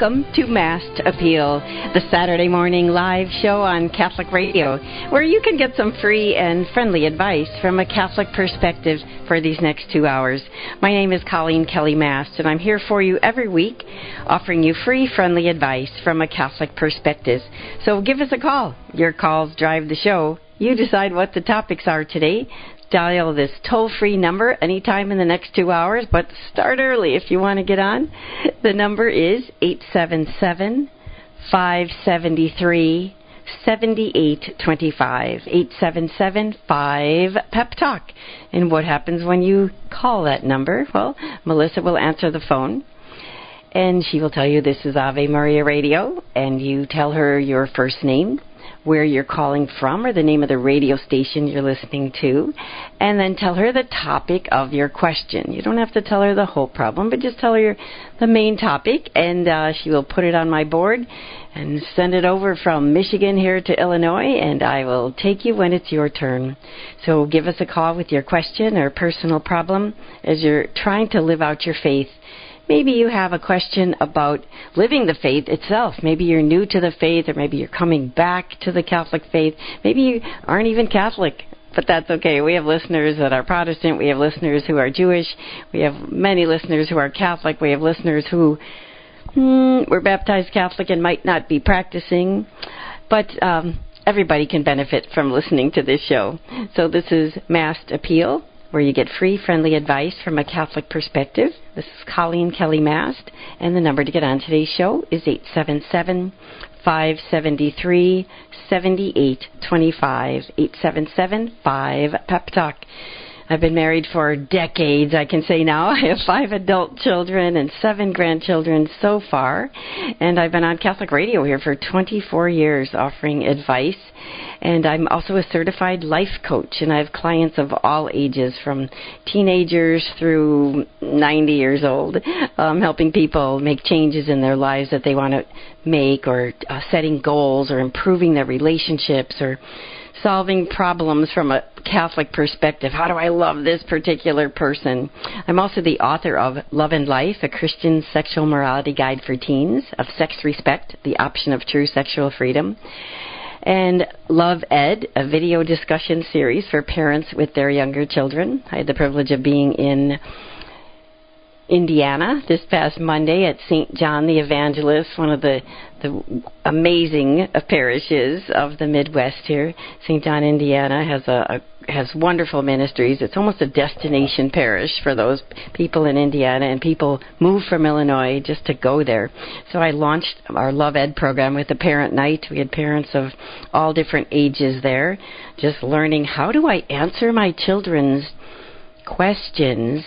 Welcome to Mast Appeal, the Saturday morning live show on Catholic Radio, where you can get some free and friendly advice from a Catholic perspective for these next two hours. My name is Coleen Kelly Mast, and I'm here for you every week, offering you free, friendly advice from a Catholic perspective. So give us a call. Your calls drive the show. You decide what the topics are today dial this toll free number anytime in the next two hours, but start early if you want to get on. The number is 877 573 7825 877 5 pep talk. And what happens when you call that number? Well melissa will answer the phone and she will tell you this is ave maria radio and you tell her your first name where you're calling from or the name of the radio station you're listening to, and then tell her the topic of your question. You don't have to tell her the whole problem, but just tell her the main topic, and uh, she will put it on my board and send it over from Michigan here to Illinois, and I will take you when it's your turn. So give us a call with your question or personal problem as you're trying to live out your faith Maybe you have a question about living the faith itself. Maybe you're new to the faith, or maybe you're coming back to the Catholic faith. Maybe you aren't even Catholic, but that's okay. We have listeners that are Protestant. We have listeners who are Jewish. We have many listeners who are Catholic. We have listeners who hmm, were baptized Catholic and might not be practicing. But um, everybody can benefit from listening to this show. So this is Mast Appeal where you get free, friendly advice from a Catholic perspective. This is Coleen Kelly Mast, and the number to get on today's show is 877 573 7825. 877 5 Pep Talk. I've been married for decades, I can say now. I have five adult children and seven grandchildren so far. And I've been on Catholic radio here for 24 years offering advice. And I'm also a certified life coach, and I have clients of all ages, from teenagers through 90 years old, um, helping people make changes in their lives that they want to make, or uh, setting goals, or improving their relationships, or solving problems from a Catholic perspective. How do I love this particular person? I'm also the author of Love and Life, a Christian sexual morality guide for teens, of Sex Respect, the option of true sexual freedom, and Love Ed, a video discussion series for parents with their younger children. I had the privilege of being in Indiana this past Monday at St. John the Evangelist, one of the the amazing parishes of the Midwest here. St. John, Indiana has a, a has wonderful ministries. It's almost a destination parish for those people in Indiana, and people move from Illinois just to go there. So I launched our Love Ed program with a parent night. We had parents of all different ages there, just learning how do I answer my children's questions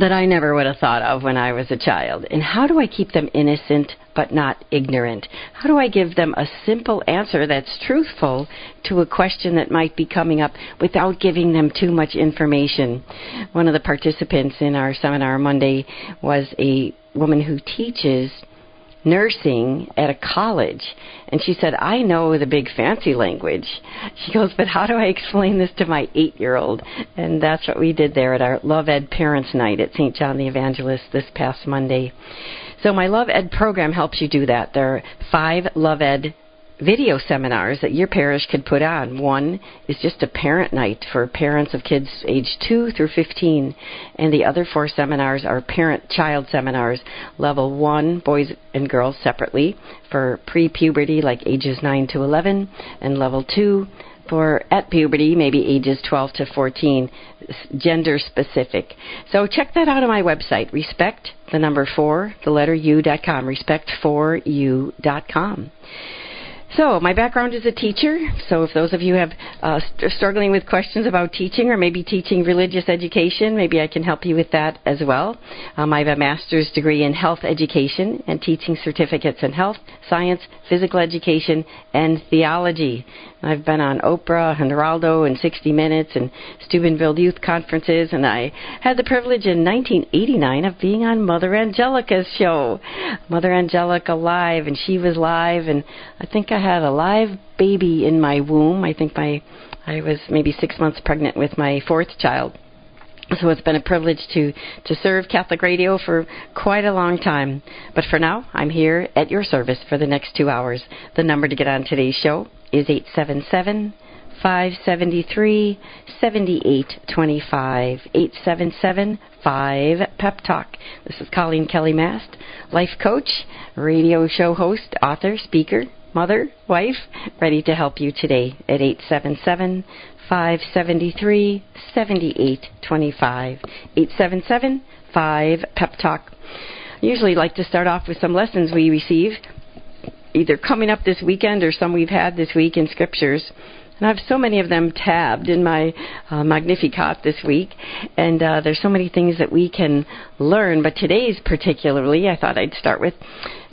that I never would have thought of when I was a child. And how do I keep them innocent but not ignorant? How do I give them a simple answer that's truthful to a question that might be coming up without giving them too much information? One of the participants in our seminar Monday was a woman who teaches nursing at a college. And she said, I know the big fancy language. She goes, but how do I explain this to my eight year old? And that's what we did there at our Love Ed Parents Night at St. John the Evangelist this past Monday. So my Love Ed program helps you do that. There are five Love Ed video seminars that your parish could put on. One is just a parent night for parents of kids age 2 through 15, and the other four seminars are parent child seminars, level 1, boys and girls separately, for pre puberty, like ages 9 to 11, and level 2 for at puberty, maybe ages 12 to 14, gender specific. So check that out on my website, respect, the number 4, the letter u.com, respect4u.com. So, my background is a teacher. So, if those of you have uh, st- struggling with questions about teaching or maybe teaching religious education, maybe I can help you with that as well. Um, I have a master's degree in health education and teaching certificates in health, science, physical education, and theology. I've been on Oprah and Geraldo and 60 Minutes and Steubenville Youth Conferences, and I had the privilege in 1989 of being on Mother Angelica's show, Mother Angelica Live, and she was live, and I think I had a live baby in my womb. I think my I was maybe six months pregnant with my fourth child So it's been a privilege to, to serve Catholic Radio for quite a long time. But for now, I'm here at your service for the next two hours. The number to get on today's show is 877 573 7825. 877 5 Pep Talk. This is Coleen Kelly Mast, life coach, radio show host, author, speaker, mother, wife, ready to help you today at 877 573 7825. 877 5 Pep Talk. I usually like to start off with some lessons we receive, either coming up this weekend or some we've had this week in scriptures. And I have so many of them tabbed in my uh, Magnificat this week, and uh, there's so many things that we can learn. But today's particularly, I thought I'd start with,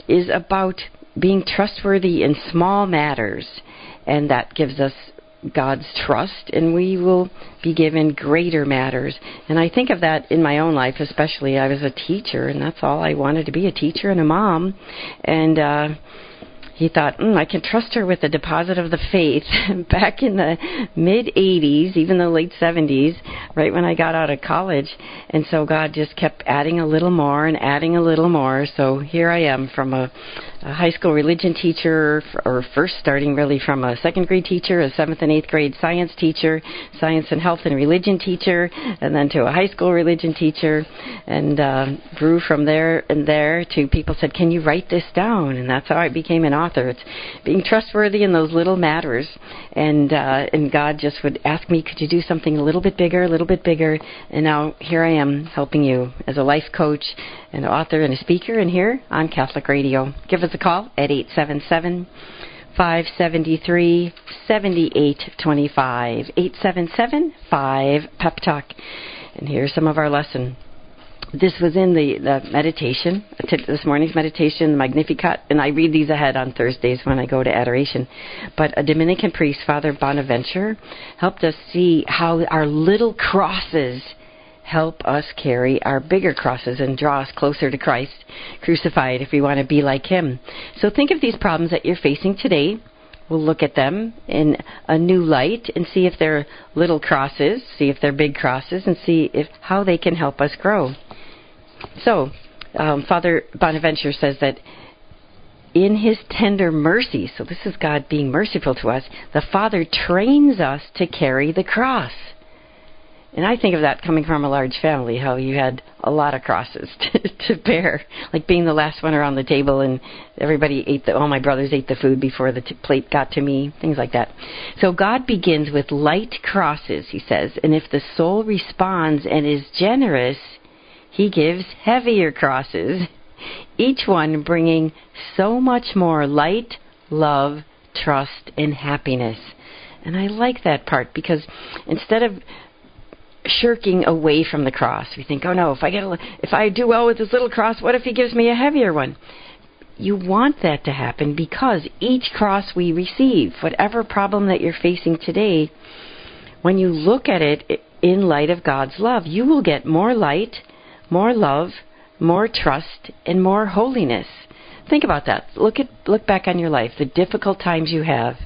is about being trustworthy in small matters, and that gives us God's trust, and we will be given greater matters. And I think of that in my own life, especially. I was a teacher, and that's all I wanted to be a teacher and a mom. And uh, he thought, mm, I can trust her with the deposit of the faith. Back in the mid 80s, even the late 70s, right when I got out of college. And so God just kept adding a little more and adding a little more. So here I am from a a high school religion teacher, or first starting really from a second grade teacher, a seventh and eighth grade science teacher, science and health and religion teacher, and then to a high school religion teacher, and uh, grew from there and there to people said, "Can you write this down?" And that's how I became an author. It's being trustworthy in those little matters, and uh, and God just would ask me, "Could you do something a little bit bigger, a little bit bigger?" And now here I am helping you as a life coach, an author, and a speaker, and here on Catholic Radio. Give us a call at 877 573 7825. 877 5 Pep Talk. And here's some of our lesson. This was in the, the meditation, this morning's meditation, the Magnificat, and I read these ahead on Thursdays when I go to adoration. But a Dominican priest, Father Bonaventure, helped us see how our little crosses help us carry our bigger crosses and draw us closer to Christ crucified if we want to be like Him. So think of these problems that you're facing today. We'll look at them in a new light and see if they're little crosses, see if they're big crosses, and see if how they can help us grow. So, um, Father Bonaventure says that in his tender mercy, so this is God being merciful to us, the Father trains us to carry the cross. And I think of that coming from a large family, how you had a lot of crosses to, to bear, like being the last one around the table and everybody ate the, all my brothers ate the food before the t- plate got to me, things like that. So God begins with light crosses, he says, and if the soul responds and is generous, he gives heavier crosses, each one bringing so much more light, love, trust, and happiness. And I like that part because instead of shirking away from the cross. We think, oh no, if I get a, if I do well with this little cross, what if he gives me a heavier one? You want that to happen because each cross we receive, whatever problem that you're facing today, when you look at it in light of God's love, you will get more light, more love, more trust, and more holiness. Think about that. Look at look back on your life, the difficult times you have.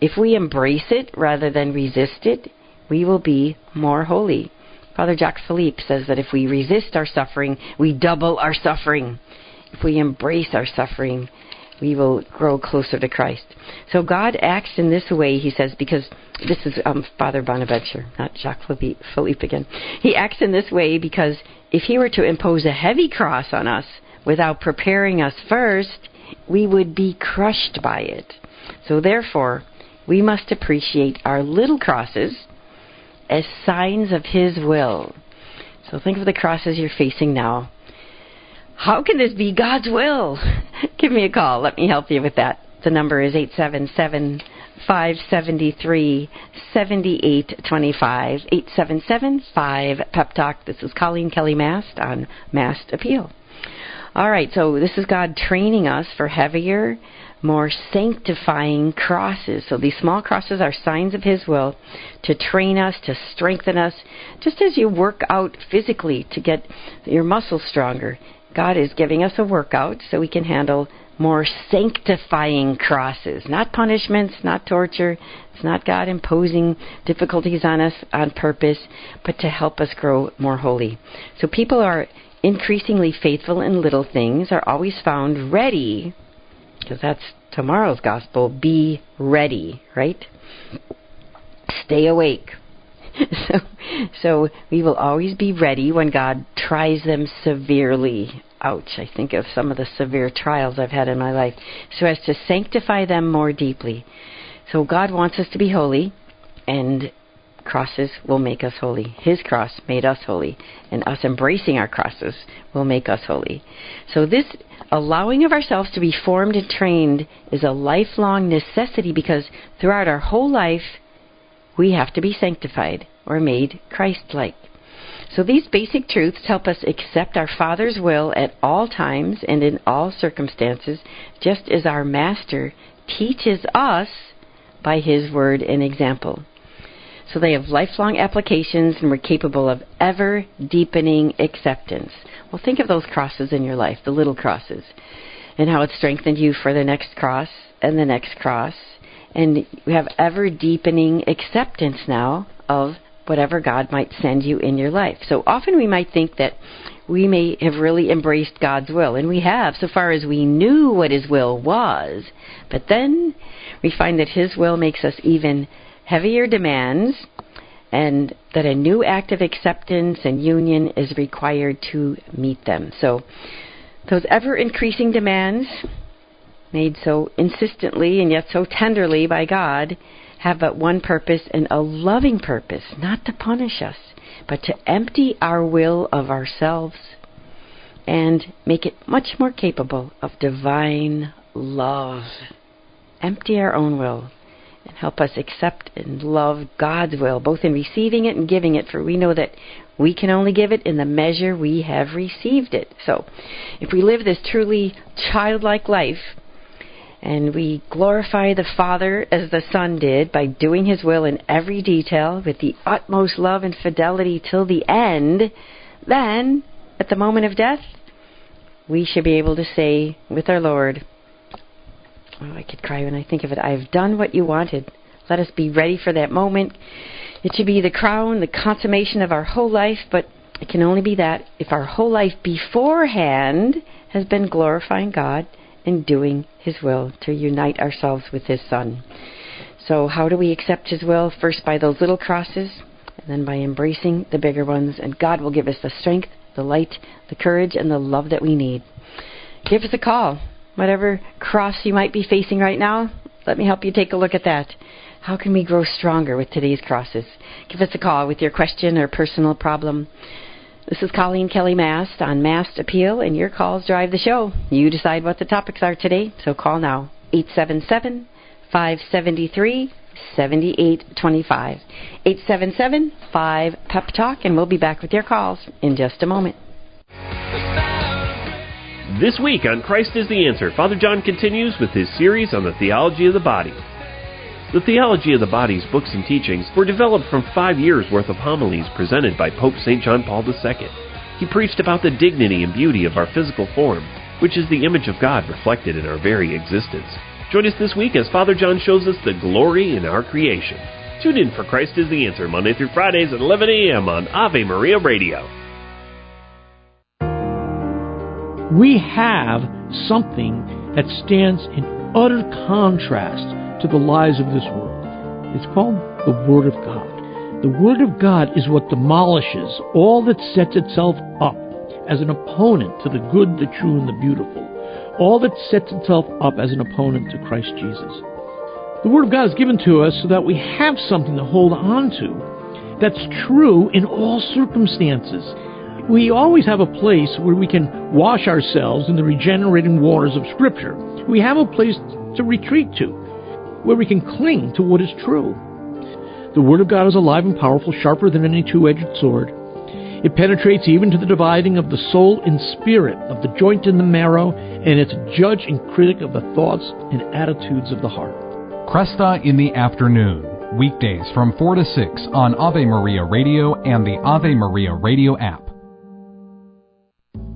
If we embrace it rather than resist it, we will be more holy. Father Jacques Philippe says that if we resist our suffering, we double our suffering. If we embrace our suffering, we will grow closer to Christ. So God acts in this way, he says, because this is um, Father Bonaventure, not Jacques Philippe again. He acts in this way because if he were to impose a heavy cross on us without preparing us first, we would be crushed by it. So therefore, we must appreciate our little crosses as signs of His will. So think of the crosses you're facing now. How can this be God's will? Give me a call. Let me help you with that. The number is 877 573 7825. 877 5 Pep Talk. This is Coleen Kelly Mast on Mast Appeal. All right, so this is God training us for heavier more sanctifying crosses. So these small crosses are signs of His will to train us, to strengthen us, just as you work out physically to get your muscles stronger. God is giving us a workout so we can handle more sanctifying crosses, not punishments, not torture. It's not God imposing difficulties on us on purpose, but to help us grow more holy. So people are increasingly faithful in little things, are always found ready, because that's tomorrow's gospel. Be ready, right? Stay awake. so, so we will always be ready when God tries them severely. Ouch, I think of some of the severe trials I've had in my life, so as to sanctify them more deeply. So God wants us to be holy, and crosses will make us holy. His cross made us holy, and us embracing our crosses will make us holy. So this allowing of ourselves to be formed and trained is a lifelong necessity because throughout our whole life we have to be sanctified or made Christ like. So these basic truths help us accept our Father's will at all times and in all circumstances, just as our Master teaches us by His word and example. So they have lifelong applications and we're capable of ever deepening acceptance. Well, think of those crosses in your life, the little crosses, and how it strengthened you for the next cross and the next cross and you have ever deepening acceptance now of whatever God might send you in your life. So often we might think that we may have really embraced God's will, and we have so far as we knew what His will was. But then we find that His will makes us even heavier demands, and that a new act of acceptance and union is required to meet them. So those ever increasing demands made so insistently and yet so tenderly by God, have but one purpose and a loving purpose, not to punish us, but to empty our will of ourselves and make it much more capable of divine love. Empty our own will help us accept and love God's will, both in receiving it and giving it, for we know that we can only give it in the measure we have received it. So, if we live this truly childlike life, and we glorify the Father as the Son did by doing His will in every detail with the utmost love and fidelity till the end, then, at the moment of death, we should be able to say with our Lord, Oh, I could cry when I think of it. I have done what you wanted. Let us be ready for that moment. It should be the crown, the consummation of our whole life, but it can only be that if our whole life beforehand has been glorifying God and doing His will, to unite ourselves with His Son. So, how do we accept His will? First, by those little crosses, and then by embracing the bigger ones. And God will give us the strength, the light, the courage, and the love that we need. Give us a call. Whatever cross you might be facing right now, let me help you take a look at that. How can we grow stronger with today's crosses? Give us a call with your question or personal problem. This is Coleen Kelly Mast on Mast Appeal, and your calls drive the show. You decide what the topics are today, so call now 877 573 7825. 877 5 Pep Talk, and we'll be back with your calls in just a moment. This week on Christ is the Answer, Father John continues with his series on the theology of the body. The Theology of the Body's books and teachings were developed from five years' worth of homilies presented by Pope St. John Paul II. He preached about the dignity and beauty of our physical form, which is the image of God reflected in our very existence. Join us this week as Father John shows us the glory in our creation. Tune in for Christ is the Answer Monday through Fridays at 11 a.m. on Ave Maria Radio. We have something that stands in utter contrast to the lies of this world. It's called the Word of God. The Word of God is what demolishes all that sets itself up as an opponent to the good, the true, and the beautiful. All that sets itself up as an opponent to Christ Jesus. The Word of God is given to us so that we have something to hold on to that's true in all circumstances. We always have a place where we can wash ourselves in the regenerating waters of Scripture. We have a place to retreat to where we can cling to what is true. The Word of God is alive and powerful, sharper than any two edged sword. It penetrates even to the dividing of the soul and spirit, of the joint and the marrow, and it's judge and critic of the thoughts and attitudes of the heart. Kresta in the afternoon, weekdays from 4 to 6 on Ave Maria Radio and the Ave Maria Radio app.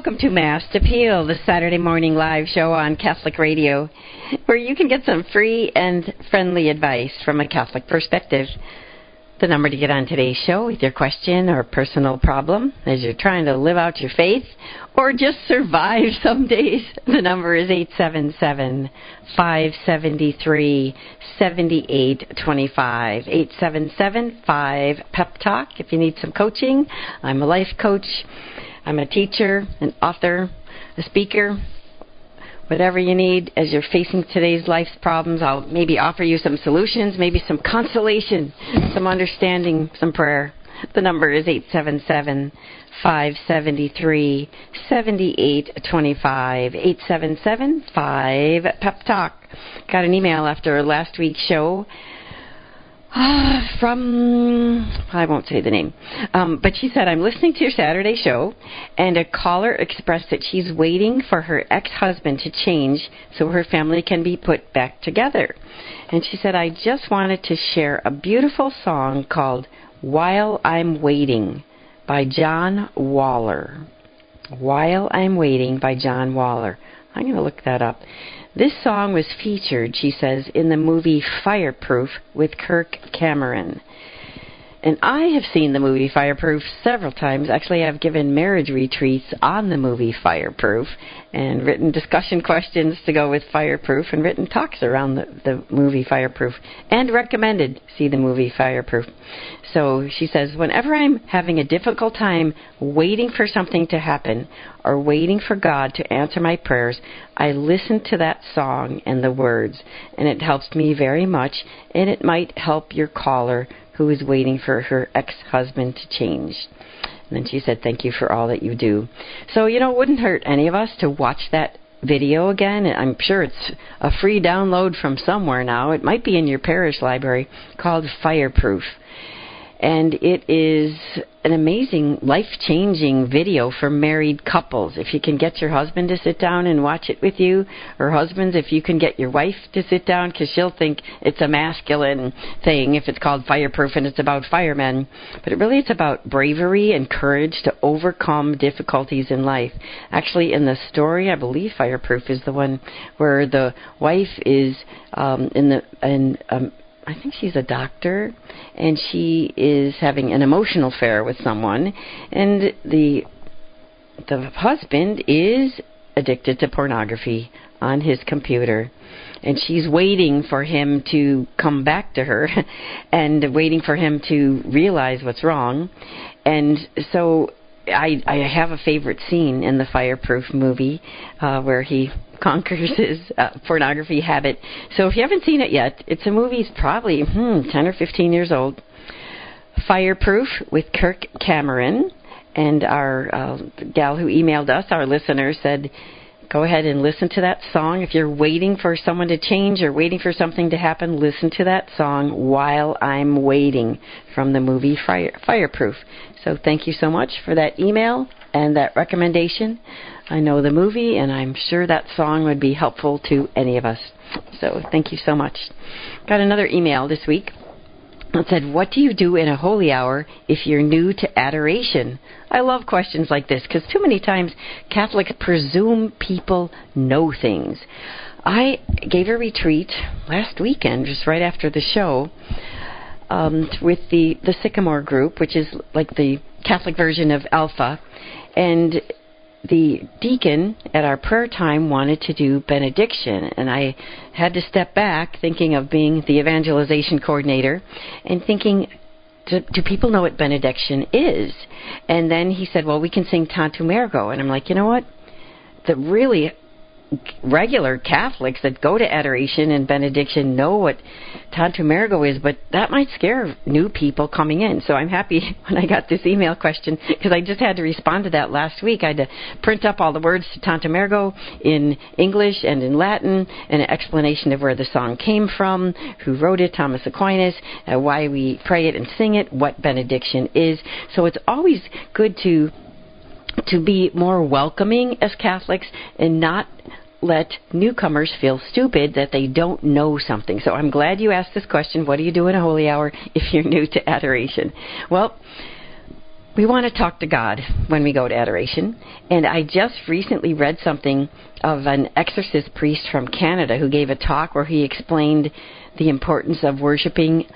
Welcome to Mast Appeal, the Saturday morning live show on Catholic Radio, where you can get some free and friendly advice from a Catholic perspective. The number to get on today's show with your question or personal problem as you're trying to live out your faith or just survive some days, the number is 877 573 7825. 877 5 Pep Talk if you need some coaching. I'm a life coach. I'm a teacher, an author, a speaker, whatever you need as you're facing today's life's problems. I'll maybe offer you some solutions, maybe some consolation, some understanding, some prayer. The number is 877 573 7825. 877 5 Pep Talk. Got an email after last week's show from I won't say the name, um, but she said I'm listening to your Saturday show, and a caller expressed that she's waiting for her ex-husband to change so her family can be put back together. And she said I just wanted to share a beautiful song called "While I'm Waiting" by John Waller. While I'm Waiting by John Waller. I'm going to look that up. This song was featured, she says, in the movie Fireproof with Kirk Cameron. And I have seen the movie Fireproof several times. Actually, I've given marriage retreats on the movie Fireproof and written discussion questions to go with Fireproof and written talks around the, the movie Fireproof and recommended see the movie Fireproof. So she says, whenever I'm having a difficult time waiting for something to happen or waiting for God to answer my prayers, I listen to that song and the words, and it helps me very much, and it might help your caller who is waiting for her ex husband to change. And then she said, Thank you for all that you do. So, you know, it wouldn't hurt any of us to watch that video again. I'm sure it's a free download from somewhere now. It might be in your parish library called Fireproof and it is an amazing, life changing video for married couples. If you can get your husband to sit down and watch it with you, or husbands, if you can get your wife to sit down, because she'll think it's a masculine thing if it's called fireproof and it's about firemen. But it really it's about bravery and courage to overcome difficulties in life. Actually, in the story, I believe Fireproof is the one where the wife is um, in the in um, I think she's a doctor, and she is having an emotional affair with someone, and the the husband is addicted to pornography on his computer and she's waiting for him to come back to her and waiting for him to realize what's wrong and so I I have a favorite scene in the Fireproof movie uh, where he conquers his uh, pornography habit. So if you haven't seen it yet, it's a movie. Probably hmm, ten or fifteen years old. Fireproof with Kirk Cameron, and our uh, gal who emailed us, our listener, said. Go ahead and listen to that song. If you're waiting for someone to change or waiting for something to happen, listen to that song while I'm waiting from the movie Fire, Fireproof. So thank you so much for that email and that recommendation. I know the movie, and I'm sure that song would be helpful to any of us. So thank you so much. Got another email this week. It said, What do you do in a holy hour if you're new to adoration? I love questions like this because too many times Catholics presume people know things. I gave a retreat last weekend, just right after the show, um, with the the Sycamore group, which is like the Catholic version of Alpha, and the deacon at our prayer time wanted to do benediction, and I had to step back thinking of being the evangelization coordinator and thinking, do, do people know what benediction is? And then he said, well, we can sing Tantum Ergo. And I'm like, you know what? The really regular Catholics that go to adoration and benediction know what Tantum Ergo is, but that might scare new people coming in. So I'm happy when I got this email question because I just had to respond to that last week. I had to print up all the words to Tantum Ergo in English and in Latin, and an explanation of where the song came from, who wrote it, Thomas Aquinas, uh, why we pray it and sing it, what benediction is. So it's always good to to be more welcoming as Catholics and not let newcomers feel stupid that they don't know something. So I'm glad you asked this question. What do you do in a holy hour if you're new to adoration? Well, we want to talk to God when we go to adoration. And I just recently read something of an exorcist priest from Canada who gave a talk where he explained the importance of worshiping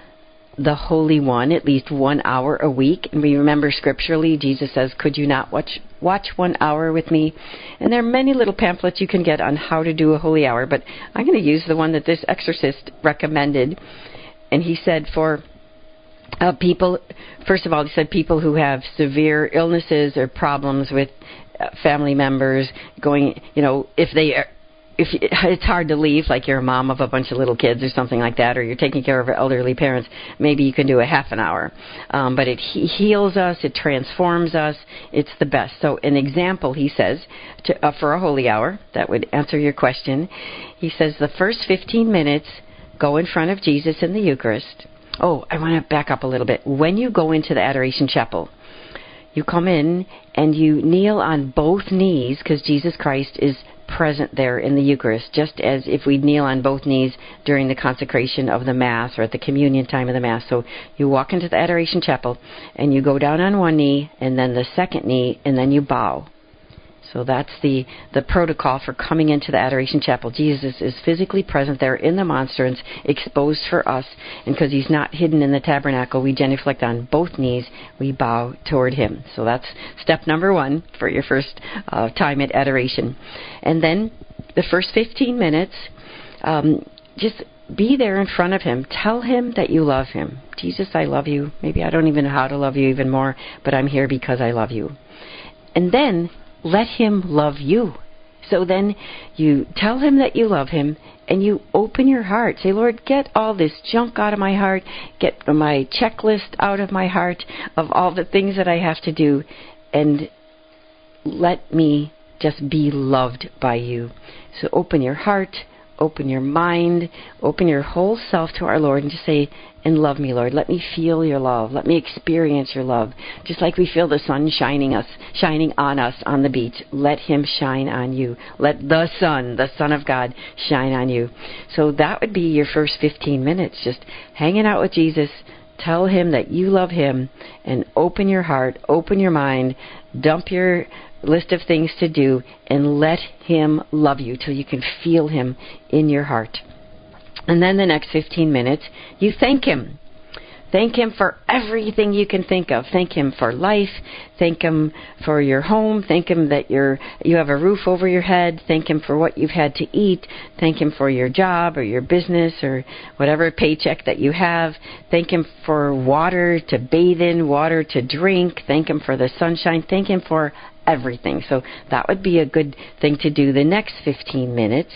the Holy One at least one hour a week. And we remember scripturally, Jesus says, Could you not watch, watch one hour with me? And there are many little pamphlets you can get on how to do a holy hour, but I'm going to use the one that this exorcist recommended. And he said, For uh, people, first of all, he said people who have severe illnesses or problems with uh, family members going, you know, if they if you, it's hard to leave, like you're a mom of a bunch of little kids or something like that, or you're taking care of elderly parents, maybe you can do a half an hour. Um, but it he- heals us, it transforms us, it's the best. So, an example, he says, to, uh, for a holy hour, that would answer your question. He says the first 15 minutes, go in front of Jesus in the Eucharist. Oh, I want to back up a little bit. When you go into the Adoration Chapel, you come in and you kneel on both knees because Jesus Christ is present there in the Eucharist, just as if we kneel on both knees during the consecration of the Mass or at the communion time of the Mass. So you walk into the Adoration Chapel and you go down on one knee and then the second knee and then you bow. So that's the, the protocol for coming into the Adoration Chapel. Jesus is physically present there in the monstrance, exposed for us, and because he's not hidden in the tabernacle, we genuflect on both knees, we bow toward him. So that's step number one for your first uh, time at adoration. And then the first 15 minutes, um, just be there in front of him. Tell him that you love him. Jesus, I love you. Maybe I don't even know how to love you even more, but I'm here because I love you. And then let him love you. So then you tell him that you love him and you open your heart. Say, Lord, get all this junk out of my heart, get my checklist out of my heart of all the things that I have to do, and let me just be loved by you. So open your heart, open your mind, open your whole self to our Lord, and just say, and love me, Lord. Let me feel your love. Let me experience your love. Just like we feel the sun shining us, shining on us on the beach. Let him shine on you. Let the sun, the Son of God, shine on you. So that would be your first 15 minutes, just hanging out with Jesus. Tell him that you love him and open your heart, open your mind, dump your list of things to do, and let him love you till you can feel him in your heart. And then the next 15 minutes, you thank Him. Thank Him for everything you can think of. Thank Him for life. Thank Him for your home. Thank Him that you're, you have a roof over your head. Thank Him for what you've had to eat. Thank Him for your job or your business or whatever paycheck that you have. Thank Him for water to bathe in, water to drink. Thank Him for the sunshine. Thank Him for everything. So that would be a good thing to do the next 15 minutes.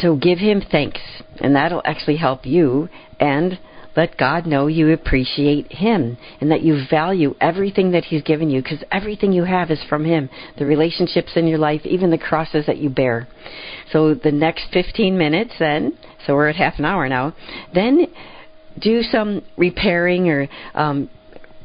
So give him thanks, and that'll actually help you and let God know you appreciate Him and that you value everything that He's given you because everything you have is from Him. The relationships in your life, even the crosses that you bear. So the next 15 minutes, then, so we're at half an hour now, then do some repairing or um,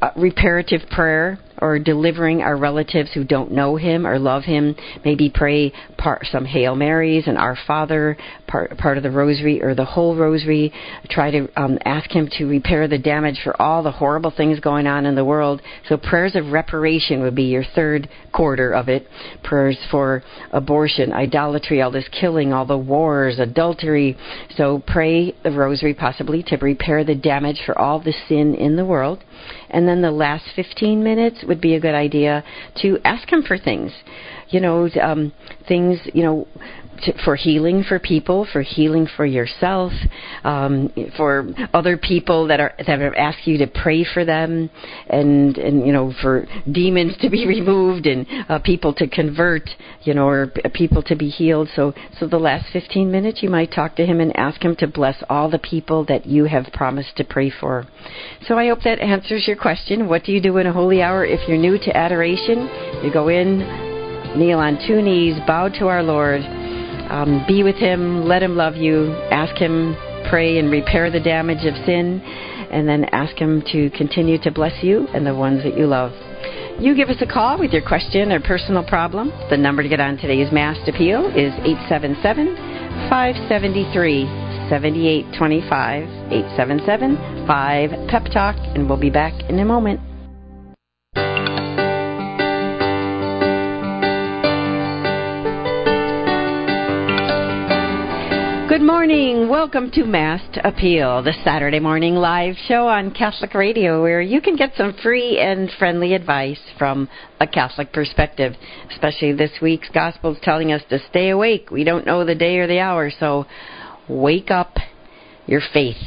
uh, reparative prayer or delivering our relatives who don't know him or love him. Maybe pray part, some Hail Marys and Our Father, part part of the rosary or the whole rosary. Try to um, ask Him to repair the damage for all the horrible things going on in the world. So prayers of reparation would be your third quarter of it. Prayers for abortion, idolatry, all this killing, all the wars, adultery. So pray the rosary possibly to repair the damage for all the sin in the world. And then the last 15 minutes would be a good idea to ask Him for things. You know, um, things, you know, to, for healing for people, for healing for yourself, um, for other people that are that have asked you to pray for them, and and you know for demons to be removed and uh, people to convert, you know, or people to be healed. So so the last 15 minutes you might talk to him and ask him to bless all the people that you have promised to pray for. So I hope that answers your question. What do you do in a holy hour if you're new to adoration? You go in, kneel on two knees, bow to our Lord um, be with Him, let Him love you, ask Him, pray and repair the damage of sin, and then ask Him to continue to bless you and the ones that you love. You give us a call with your question or personal problem. The number to get on today's Mast Appeal is 877 573 7825 877 5 Pep Talk, and we'll be back in a moment. Good morning. Welcome to Mast Appeal, the Saturday morning live show on Catholic Radio where you can get some free and friendly advice from a Catholic perspective. Especially this week's gospel is telling us to stay awake. We don't know the day or the hour, so wake up your faith.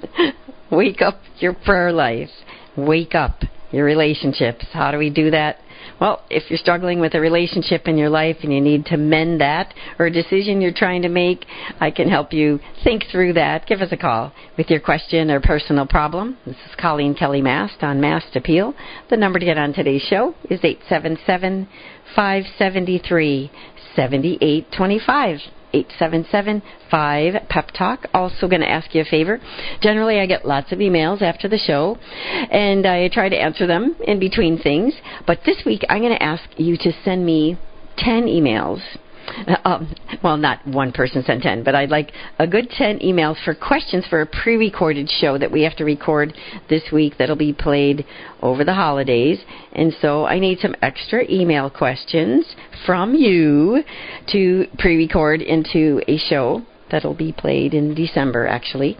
wake up your prayer life. Wake up your relationships. How do we do that? Well, if you're struggling with a relationship in your life and you need to mend that or a decision you're trying to make, I can help you think through that. Give us a call with your question or personal problem. This is Coleen Kelly Mast on Mast Appeal. The number to get on today's show is 877 573 7825. 877 Pep Talk. Also, going to ask you a favor. Generally, I get lots of emails after the show, and I try to answer them in between things. But this week, I'm going to ask you to send me 10 emails um, well, not one person sent 10, but I'd like a good 10 emails for questions for a pre recorded show that we have to record this week that'll be played over the holidays. And so I need some extra email questions from you to pre record into a show that'll be played in December, actually.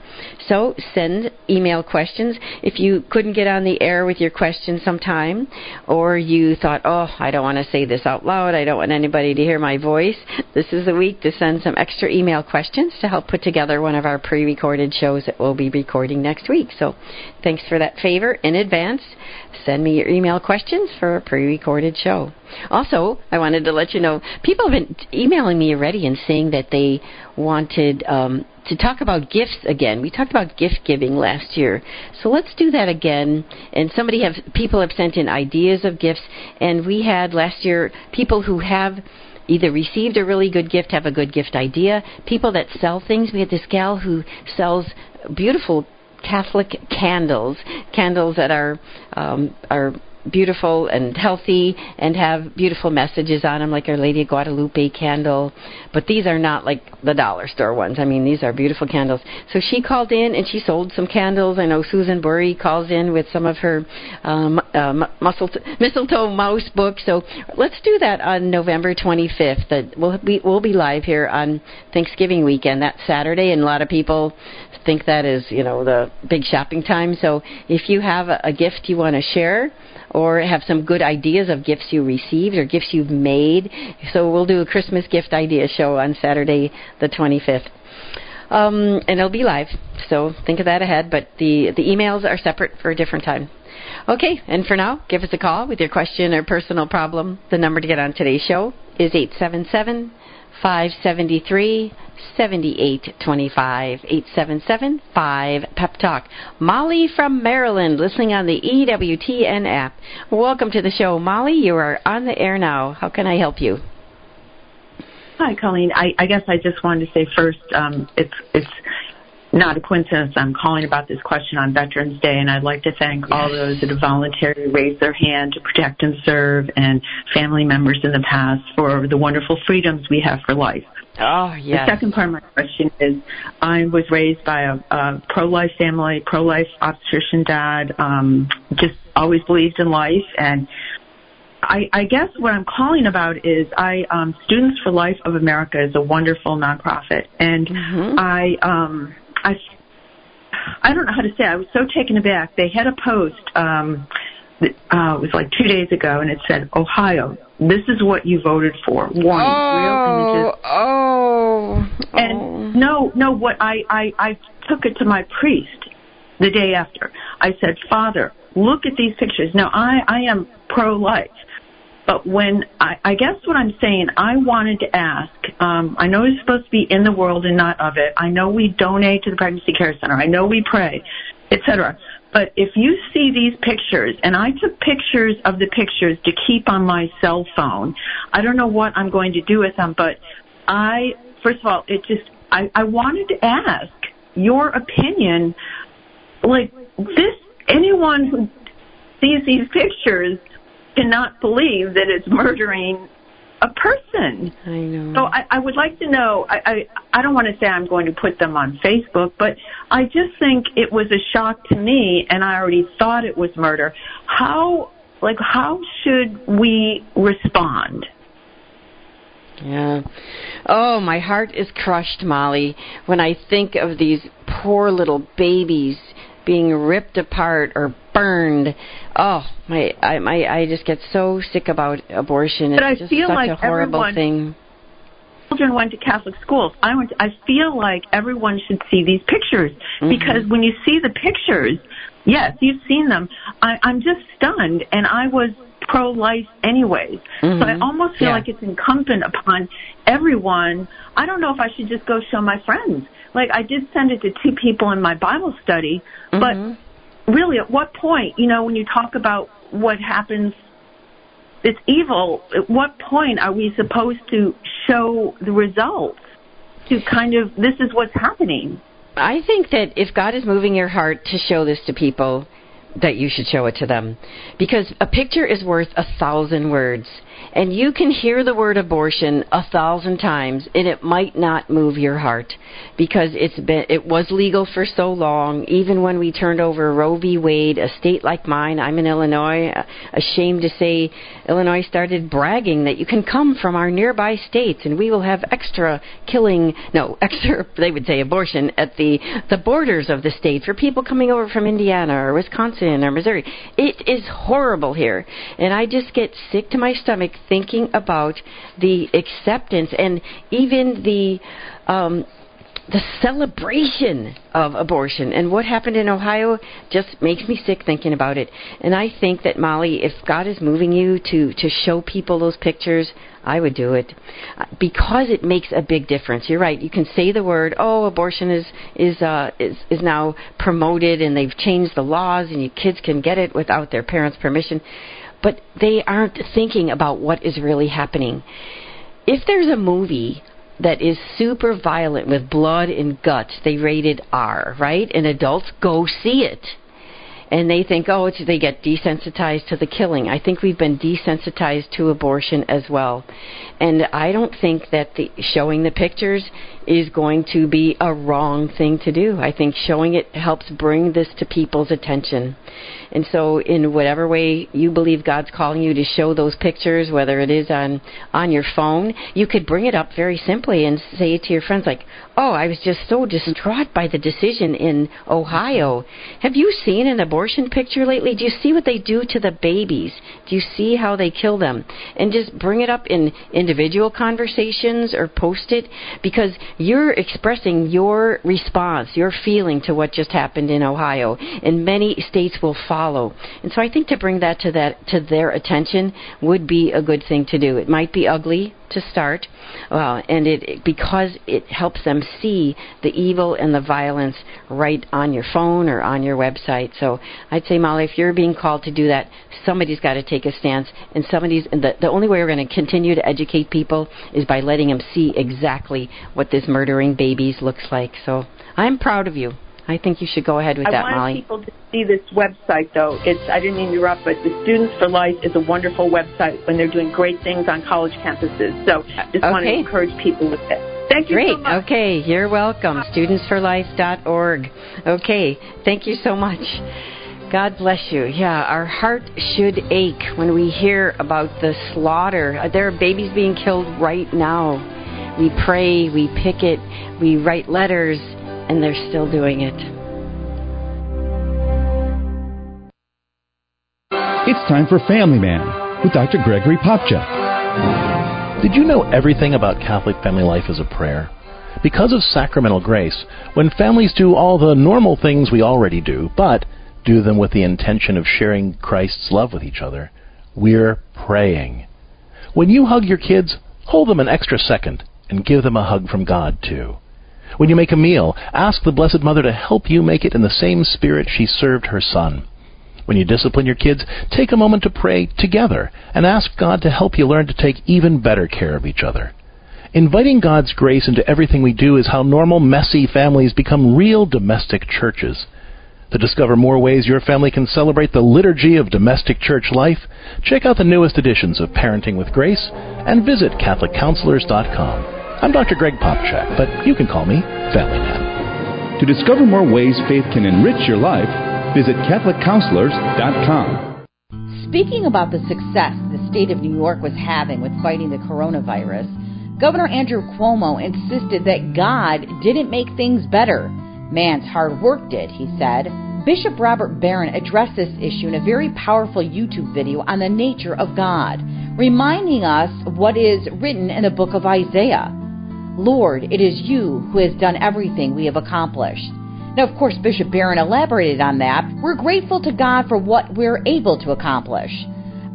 So send email questions. If you couldn't get on the air with your question sometime, or you thought, oh, I don't want to say this out loud, I don't want anybody to hear my voice, this is the week to send some extra email questions to help put together one of our pre recorded shows that we'll be recording next week. So thanks for that favor in advance. Send me your email questions for a pre recorded show. Also, I wanted to let you know people have been emailing me already and saying that they wanted um, to talk about gifts again. We talked about gift giving last year, so let's do that again. And somebody have people have sent in ideas of gifts, and we had last year people who have either received a really good gift, have a good gift idea. People that sell things. We had this gal who sells beautiful Catholic candles, candles that are um, are beautiful and healthy and have beautiful messages on them, like Our Lady of Guadalupe candle. But these are not like the dollar store ones. I mean, these are beautiful candles. So she called in and she sold some candles. I know Susan Bury calls in with some of her um, uh, muscle mistletoe mouse books. So let's do that on November 25th. That we'll be we'll be live here on Thanksgiving weekend. That Saturday, and a lot of people think that is you know the big shopping time. So if you have a, a gift you want to share or have some good ideas of gifts you received or gifts you've made. So we'll do a Christmas gift idea show on Saturday the 25th. Um, and it'll be live, so think of that ahead. But the the emails are separate for a different time. Okay, and for now, give us a call with your question or personal problem. The number to get on today's show is eight seven seven five seventy three 7825 877 5 Pep Talk. Molly from Maryland, listening on the EWTN app. Welcome to the show, Molly. You are on the air now. How can I help you? Hi, Coleen. I, I guess I just wanted to say first, um, it's it's not a coincidence. I'm calling about this question on Veterans Day, and I'd like to thank all those that have voluntarily raised their hand to protect and serve, and family members in the past for the wonderful freedoms we have for life. Oh, yes. The second part of my question is I was raised by a, a pro life family, pro life obstetrician dad, um, just always believed in life. And I, I guess what I'm calling about is I, um, Students for Life of America is a wonderful nonprofit. And Mhm. I, um, I, I don't know how to say it. I was so taken aback. They had a post, um, that, uh, it was like two days ago and it said, Ohio, this is what you voted for. One, real images Oh, oh, and oh. no, no, what I, I, I took it to my priest the day after. I said, Father, look at these pictures. Now I, I am pro life. But when I, I guess what I'm saying, I wanted to ask. Um, I know it's supposed to be in the world and not of it. I know we donate to the pregnancy care center. I know we pray, etc. But if you see these pictures, and I took pictures of the pictures to keep on my cell phone, I don't know what I'm going to do with them. But I, first of all, it just I, I wanted to ask your opinion. Like this, anyone who sees these pictures cannot believe that it's murdering a person. I know. So I, I would like to know. I, I I don't want to say I'm going to put them on Facebook, but I just think it was a shock to me, and I already thought it was murder. How like how should we respond? Yeah. Oh, my heart is crushed, Molly, when I think of these poor little babies being ripped apart or burned. Oh, my I my I just get so sick about abortion. But it's I just feel such like a horrible everyone- thing. Children went to Catholic schools. I went. To, I feel like everyone should see these pictures mm-hmm. because when you see the pictures, yes, you've seen them. I, I'm just stunned, and I was pro-life anyways. So mm-hmm. I almost feel Yeah. like it's incumbent upon everyone. I don't know if I should just go show my friends. Like I did send it to two people in my Bible study, but mm-hmm. really, at what point, you know, when you talk about what happens, it's evil. At what point are we supposed to show the results? To kind of, this is what's happening. I think that if God is moving your heart to show this to people, that you should show it to them. Because a picture is worth a thousand words. And you can hear the word abortion a thousand times and it might not move your heart because it's been it was legal for so long. Even when we turned over Roe v. Wade a state like mine I'm in Illinois ashamed to say Illinois started bragging that you can come from our nearby states and we will have extra killing no extra they would say abortion at the the borders of the state for people coming over from Indiana or Wisconsin or Missouri. It is horrible here. And I just get sick to my stomach thinking about the acceptance and even the um the celebration of abortion and what happened in Ohio just makes me sick thinking about it. And I think that Molly, if God is moving you to to show people those pictures, I would do it Uh, because it makes a big difference. You're right. You can say the word, "Oh, abortion is is uh, is is now promoted and they've changed the laws and you kids can get it without their parents' permission." But they aren't thinking about what is really happening. If there's a movie that is super violent with blood and guts, they rated R, right? And adults go see it. And they think, oh, it's, they get desensitized to the killing. I think we've been desensitized to abortion as well. And I don't think that the, showing the pictures is going to be a wrong thing to do. I think showing it helps bring this to people's attention. And so, in whatever way you believe God's calling you to show those pictures, whether it is on on your phone, you could bring it up very simply and say it to your friends, like, "Oh, I was just so distraught by the decision in Ohio. Have you seen an abortion picture lately? Do you see what they do to the babies? Do you see how they kill them?" And just bring it up in individual conversations or post it because you're expressing your response, your feeling to what just happened in Ohio, and many states will follow. And so I think to bring that to that to their attention would be a good thing to do. It might be ugly to start, uh, and it because it helps them see the evil and the violence right on your phone or on your website. So I'd say, Molly, if you're being called to do that, somebody's got to take a stance, and somebody's and the the only way we're going to continue to educate people is by letting them see exactly what this murdering babies looks like. So I'm proud of you. I think you should go ahead with that Molly. I Molly. people to see this website, though. It's I didn't mean to interrupt, but the Students for Life is a wonderful website when they're doing great things on college campuses. So just want to encourage people with it. Thank you Great. so much. Okay, you're welcome. Studentsforlife.org. Okay, thank you so much. God bless you. Yeah, our heart should ache when we hear about the slaughter. Uh, There are babies being killed right now. We pray, we picket, we write letters, and they're still doing it. It's time for Family Man with Dr. Gregory Popcak. Did you know everything about Catholic family life is a prayer? Because of sacramental grace, when families do all the normal things we already do, but do them with the intention of sharing Christ's love with each other, we're praying. When you hug your kids, hold them an extra second and give them a hug from God, too. When you make a meal, ask the Blessed Mother to help you make it in the same spirit she served her Son. When you discipline your kids, take a moment to pray together and ask God to help you learn to take even better care of each other. Inviting God's grace into everything we do is how normal, messy families become real domestic churches. To discover more ways your family can celebrate the liturgy of domestic church life, check out the newest editions of Parenting with Grace and visit CatholicCounselors.com. I'm Dr. Greg Popcak, but you can call me Family Man. To discover more ways faith can enrich your life, visit CatholicCounselors.com. Speaking about the success the state of New York was having with fighting the coronavirus, Governor Andrew Cuomo insisted that God didn't make things better. Man's hard work did, he said. Bishop Robert Barron addressed this issue in a very powerful YouTube video on the nature of God, reminding us what is written in the book of Isaiah. Lord, it is you who has done everything we have accomplished. Now, of course, Bishop Barron elaborated on that. We're grateful to God for what we're able to accomplish.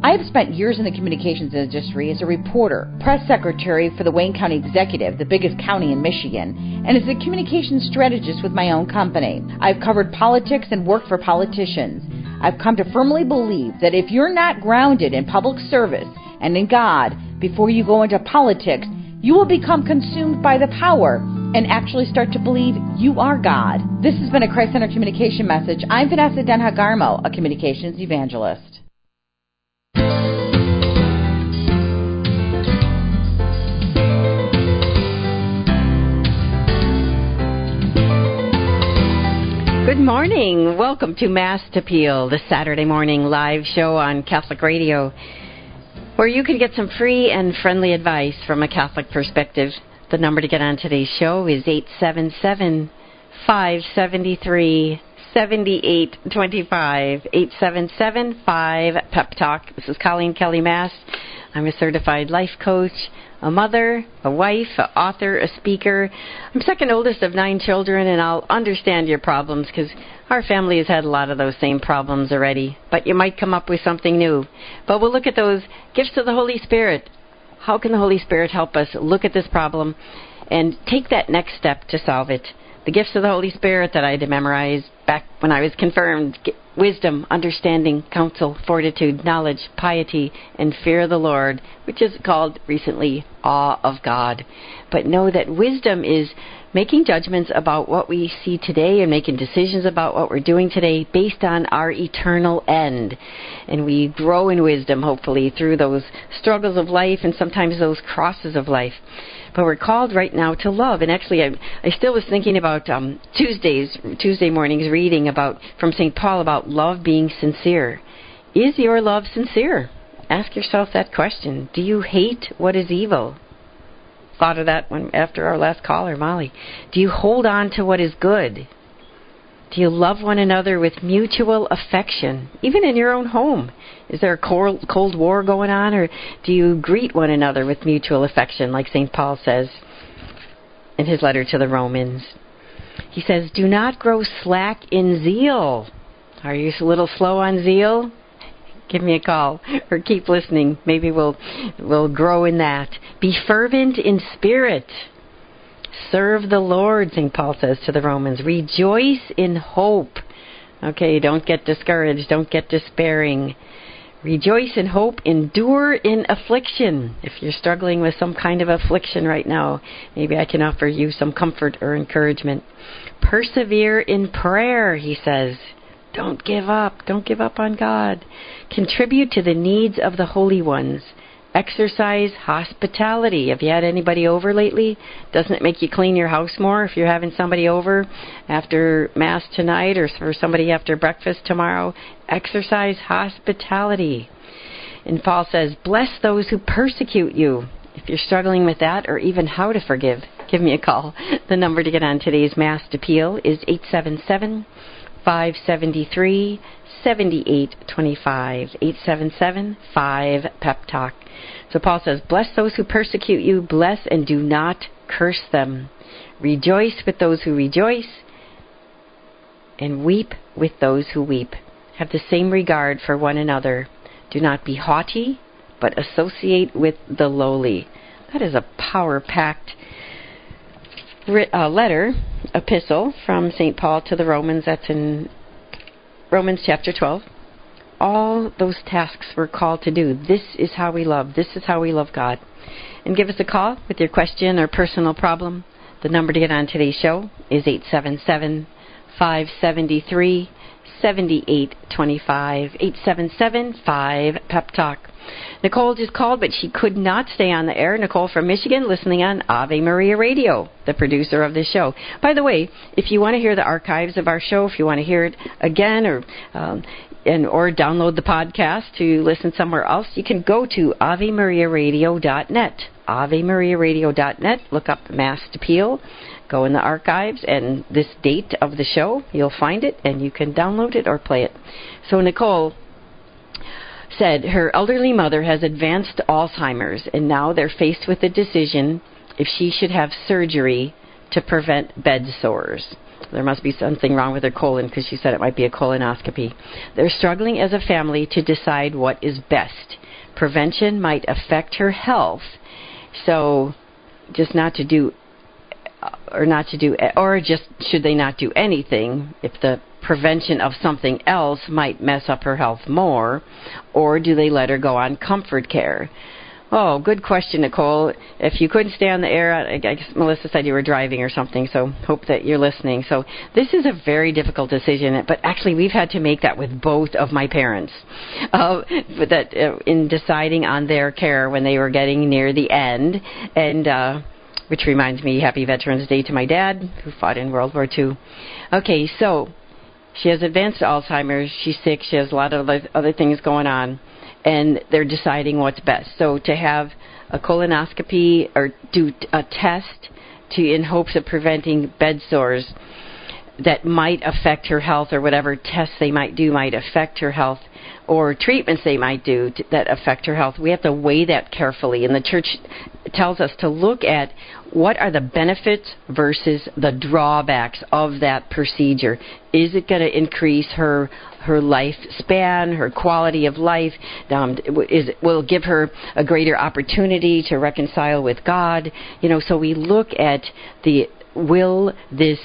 I have spent years in the communications industry as a reporter, press secretary for the Wayne County Executive, the biggest county in Michigan, and as a communications strategist with my own company. I've covered politics and worked for politicians. I've come to firmly believe that if you're not grounded in public service and in God before you go into politics, you will become consumed by the power and actually start to believe you are God. This has been a Christ Center communication message. I'm Vanessa Denha Garmo, a communications evangelist. Good morning. Welcome to Mast Appeal, the Saturday morning live show on Catholic Radio, where you can get some free and friendly advice from a Catholic perspective. The number to get on today's show is 877 573 7825. 877 5 Pep Talk. This is Coleen Kelly Mast. I'm a certified life coach, a mother, a wife, an author, a speaker. I'm second oldest of nine children, and I'll understand your problems because our family has had a lot of those same problems already. But you might come up with something new. But we'll look at those gifts of the Holy Spirit. How can the Holy Spirit help us look at this problem and take that next step to solve it? The gifts of the Holy Spirit that I had to memorize back when I was confirmed wisdom, understanding, counsel, fortitude, knowledge, piety, and fear of the Lord, which is called recently awe of God. But know that wisdom is making judgments about what we see today and making decisions about what we're doing today based on our eternal end. And we grow in wisdom, hopefully, through those struggles of life and sometimes those crosses of life. But we're called right now to love. And actually, I, I still was thinking about um, Tuesdays, Tuesday mornings reading about from St. Paul about love being sincere. Is your love sincere? Ask yourself that question. Do you hate what is evil? Thought of that when after our last caller, Molly. Do you hold on to what is good? Do you love one another with mutual affection, even in your own home? Is there a cold, cold war going on, or do you greet one another with mutual affection, like St. Paul says in his letter to the Romans? He says, Do not grow slack in zeal. Are you a little slow on zeal? Give me a call or keep listening. Maybe we'll we'll grow in that. Be fervent in spirit. Serve the Lord, St. Paul says to the Romans. Rejoice in hope. Okay, don't get discouraged. Don't get despairing. Rejoice in hope. Endure in affliction. If you're struggling with some kind of affliction right now, maybe I can offer you some comfort or encouragement. Persevere in prayer, he says. Don't give up. Don't give up on God. Contribute to the needs of the holy ones. Exercise hospitality. Have you had anybody over lately? Doesn't it make you clean your house more if you're having somebody over after Mass tonight or for somebody after breakfast tomorrow? Exercise hospitality. And Paul says, Bless those who persecute you. If you're struggling with that or even how to forgive, give me a call. The number to get on today's Mast Appeal is 877 573 7825. 877 5 Pep Talk. So Paul says, Bless those who persecute you, bless and do not curse them. Rejoice with those who rejoice, and weep with those who weep. Have the same regard for one another. Do not be haughty, but associate with the lowly. That is a power packed uh, letter, epistle from St. Paul to the Romans. That's in Romans chapter 12. All those tasks we're called to do. This is how we love. This is how we love God. And give us a call with your question or personal problem. The number to get on today's show is 877 573 7825 877 5 Pep Talk. Nicole just called, but she could not stay on the air. Nicole from Michigan, listening on Ave Maria Radio, the producer of this show. By the way, if you want to hear the archives of our show, if you want to hear it again or um, and or download the podcast to listen somewhere else, you can go to AveMariaRadio.net. AveMariaRadio.net. Look up Mast Appeal go in the archives and this date of the show, you'll find it and you can download it or play it. So Nicole said her elderly mother has advanced Alzheimer's and now they're faced with the decision if she should have surgery to prevent bed sores. There must be something wrong with her colon because she said it might be a colonoscopy. They're struggling as a family to decide what is best. Prevention might affect her health, so just not to do or not to do, or just should they not do anything if the prevention of something else might mess up her health more, or do they let her go on comfort care? Oh, good question, Nicole. If you couldn't stay on the air, I guess Melissa said you were driving or something, so hope that you're listening. So this is a very difficult decision, but actually we've had to make that with both of my parents. Uh, that uh, in deciding on their care when they were getting near the end, and uh, which reminds me, Happy Veterans Day to my dad, who fought in World War II. Okay, so she has advanced Alzheimer's. She's sick. She has a lot of other things going on, and they're deciding what's best. So to have a colonoscopy or do a test to in hopes of preventing bed sores that might affect her health or whatever tests they might do might affect her health or treatments they might do that affect her health. We have to weigh that carefully. And the church tells us to look at what are the benefits versus the drawbacks of that procedure. Is it going to increase her her lifespan, her quality of life? Um, is will give her a greater opportunity to reconcile with God? You know, so we look at the will this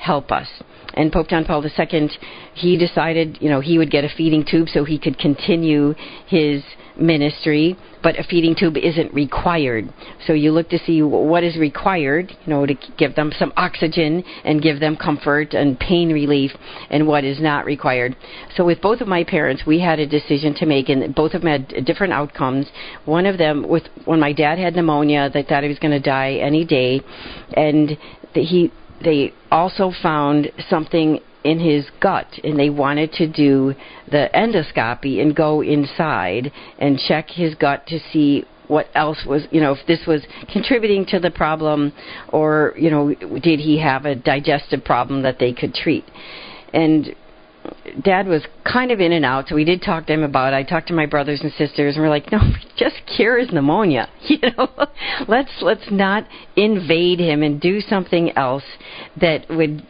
help us. And Pope John Paul II, he decided, you know, he would get a feeding tube so he could continue his ministry, but a feeding tube isn't required. So you look to see what is required, you know, to give them some oxygen and give them comfort and pain relief, and what is not required. So with both of my parents, we had a decision to make, and both of them had different outcomes. One of them, with when my dad had pneumonia, they thought he was going to die any day, and he they also found something in his gut and they wanted to do the endoscopy and go inside and check his gut to see what else was you know if this was contributing to the problem or you know did he have a digestive problem that they could treat. And dad was kind of in and out, so we did talk to him about it. I talked to my brothers and sisters, and we're like, no, just cure his pneumonia. You know, let's let's not invade him and do something else that would,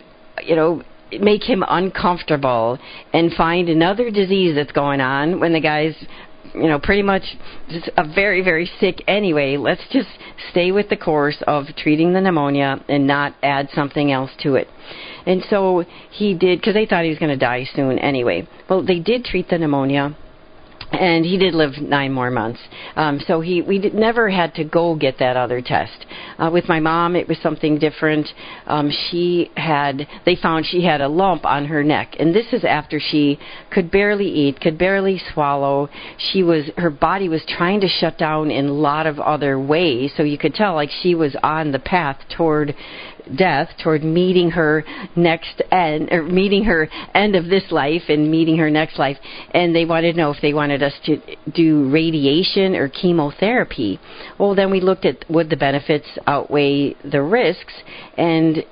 you know, make him uncomfortable and find another disease that's going on when the guy's you know, pretty much just a very, very sick anyway. Let's just stay with the course of treating the pneumonia and not add something else to it. And so he did, because they thought he was going to die soon anyway. Well, they did treat the pneumonia and he did live nine more months. Um, so he we did, never had to go get that other test. Uh, with my mom, it was something different. Um, she had, they found she had a lump on her neck, and this is after she could barely eat, could barely swallow. She was, her body was trying to shut down in a lot of other ways, so you could tell like she was on the path toward death toward meeting her next end or meeting her end of this life and meeting her next life. And they wanted to know if they wanted us to do radiation or chemotherapy. Well then we looked at would the benefits outweigh the risks. And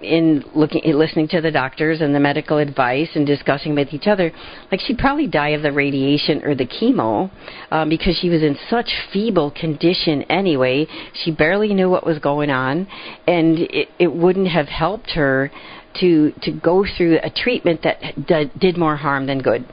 in looking listening to the doctors and the medical advice and discussing with each other like she'd probably die of the radiation or the chemo um, because she was in such feeble condition anyway she barely knew what was going on and it, it wouldn't have helped her to to go through a treatment that d- did more harm than good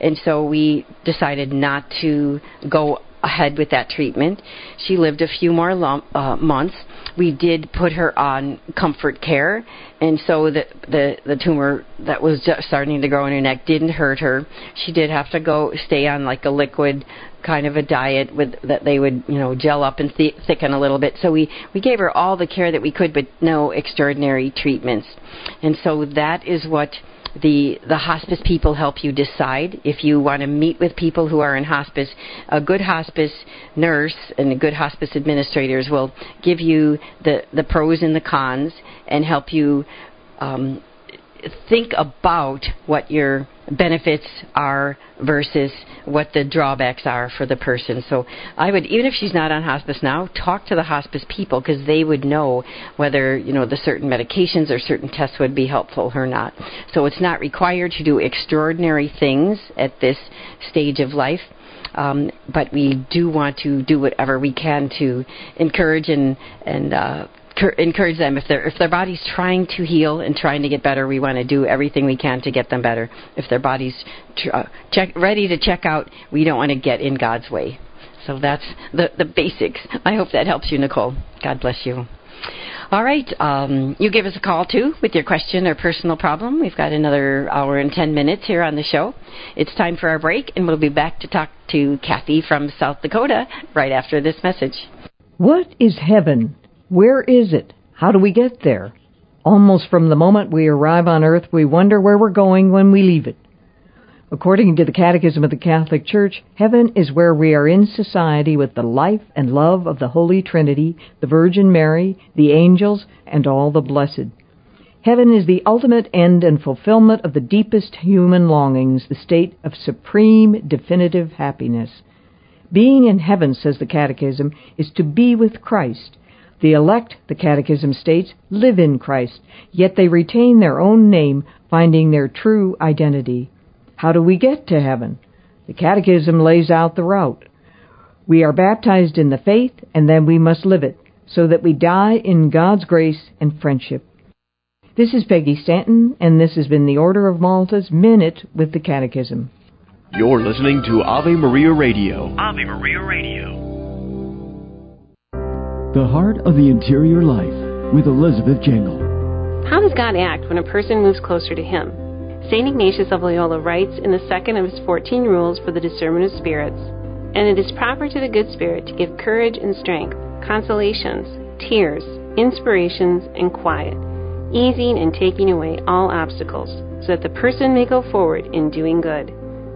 and so we decided not to go ahead with that treatment. She lived a few more lump, uh, months. We did put her on comfort care, and so the, the the tumor that was just starting to grow in her neck didn't hurt her. She did have to go stay on like a liquid kind of a diet with that they would you know gel up and th- thicken a little bit. So we we gave her all the care that we could, but no extraordinary treatments. And so that is what the the hospice people help you decide if you want to meet with people who are in hospice. A good hospice nurse and a good hospice administrators will give you the the pros and the cons and help you um, think about what your benefits are versus what the drawbacks are for the person. So I would, even if she's not on hospice now, talk to the hospice people because they would know whether you know the certain medications or certain tests would be helpful or not. So it's not required to do extraordinary things at this stage of life. Um, but we do want to do whatever we can to encourage and and uh, encourage them. If their if their body's trying to heal and trying to get better we want to do everything we can to get them better. If their body's tr- uh, check ready to check out we don't want to get in God's way. So that's the the basics. I hope that helps you nicole. God bless you. All right um, you give us a call too with your question or personal problem. We've got another hour and 10 minutes here on the show. It's time for our break and we'll be back to talk to kathy from south dakota right after this message. What is heaven where is it? How do we get there? Almost from the moment we arrive on earth, we wonder where we're going when we leave it. According to the Catechism of the Catholic Church, heaven is where we are in society with the life and love of the Holy Trinity, the Virgin Mary, the angels, and all the blessed. Heaven is the ultimate end and fulfillment of the deepest human longings, the state of supreme, definitive happiness. Being in heaven, says the Catechism, is to be with Christ, the elect, the Catechism states, live in Christ, yet they retain their own name, finding their true identity. How do we get to heaven? The Catechism lays out the route. We are baptized in the faith, and then we must live it, so that we die in God's grace and friendship. This is Peggy Stanton, and this has been the Order of Malta's Minute with the Catechism. You're listening to Ave Maria Radio. Ave Maria Radio. The Heart of the Interior Life with Elizabeth Jangle. How does God act when a person moves closer to Him? St. Ignatius of Loyola writes in the second of his 14 rules for the discernment of spirits And it is proper to the good spirit to give courage and strength, consolations, tears, inspirations, and quiet, easing and taking away all obstacles, so that the person may go forward in doing good.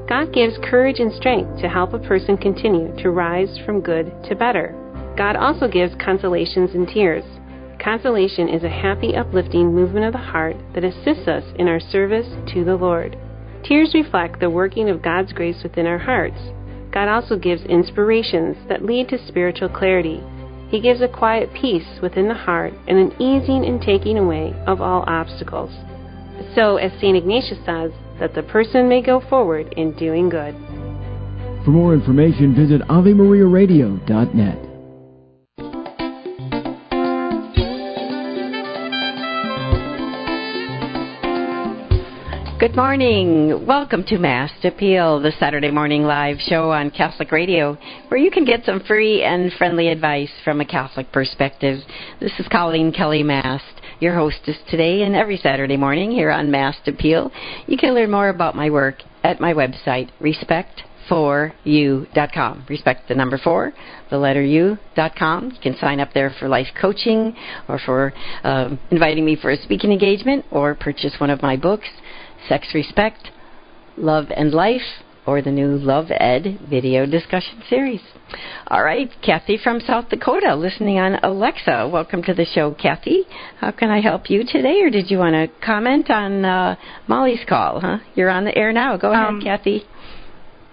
God gives courage and strength to help a person continue to rise from good to better. God also gives consolations and tears. Consolation is a happy, uplifting movement of the heart that assists us in our service to the Lord. Tears reflect the working of God's grace within our hearts. God also gives inspirations that lead to spiritual clarity. He gives a quiet peace within the heart and an easing and taking away of all obstacles. So, as St. Ignatius says, that the person may go forward in doing good. For more information, visit AveMariaRadio.net. Good morning. Welcome to Mast Appeal, the Saturday morning live show on Catholic Radio, where you can get some free and friendly advice from a Catholic perspective. This is Coleen Kelly Mast, your hostess today and every Saturday morning here on Mast Appeal. You can learn more about my work at my website, Respect u.com. Respect the number four, the letter u.com. You can sign up there for life coaching or for um, inviting me for a speaking engagement or purchase one of my books, Sex Respect, Love and Life, or the new Love Ed video discussion series. All right, Kathy from South Dakota, listening on Alexa. Welcome to the show, Kathy. How can I help you today, or did you want to comment on uh, Molly's call? Huh? You're on the air now. Go ahead, Um, Kathy.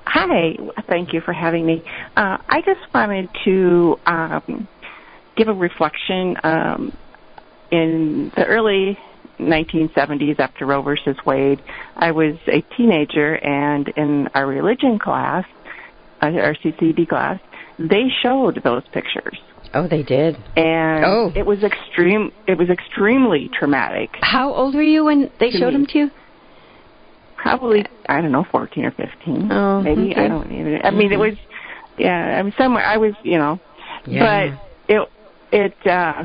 Hi, thank you for having me. Uh, I just wanted to um, give a reflection. Um, in the early 1970s, after Roe versus Wade, I was a teenager, and in our religion class, uh, our CCD class, they showed those pictures, Oh, they did. and Oh. it was extreme. It was extremely traumatic. How old were you when they showed me. them to you? Probably I don't know, 14 or 15, Oh, maybe. okay. I don't even. I mean, it Mhm. was. Yeah, I mean, somewhere I was, you know, Yeah. but it it uh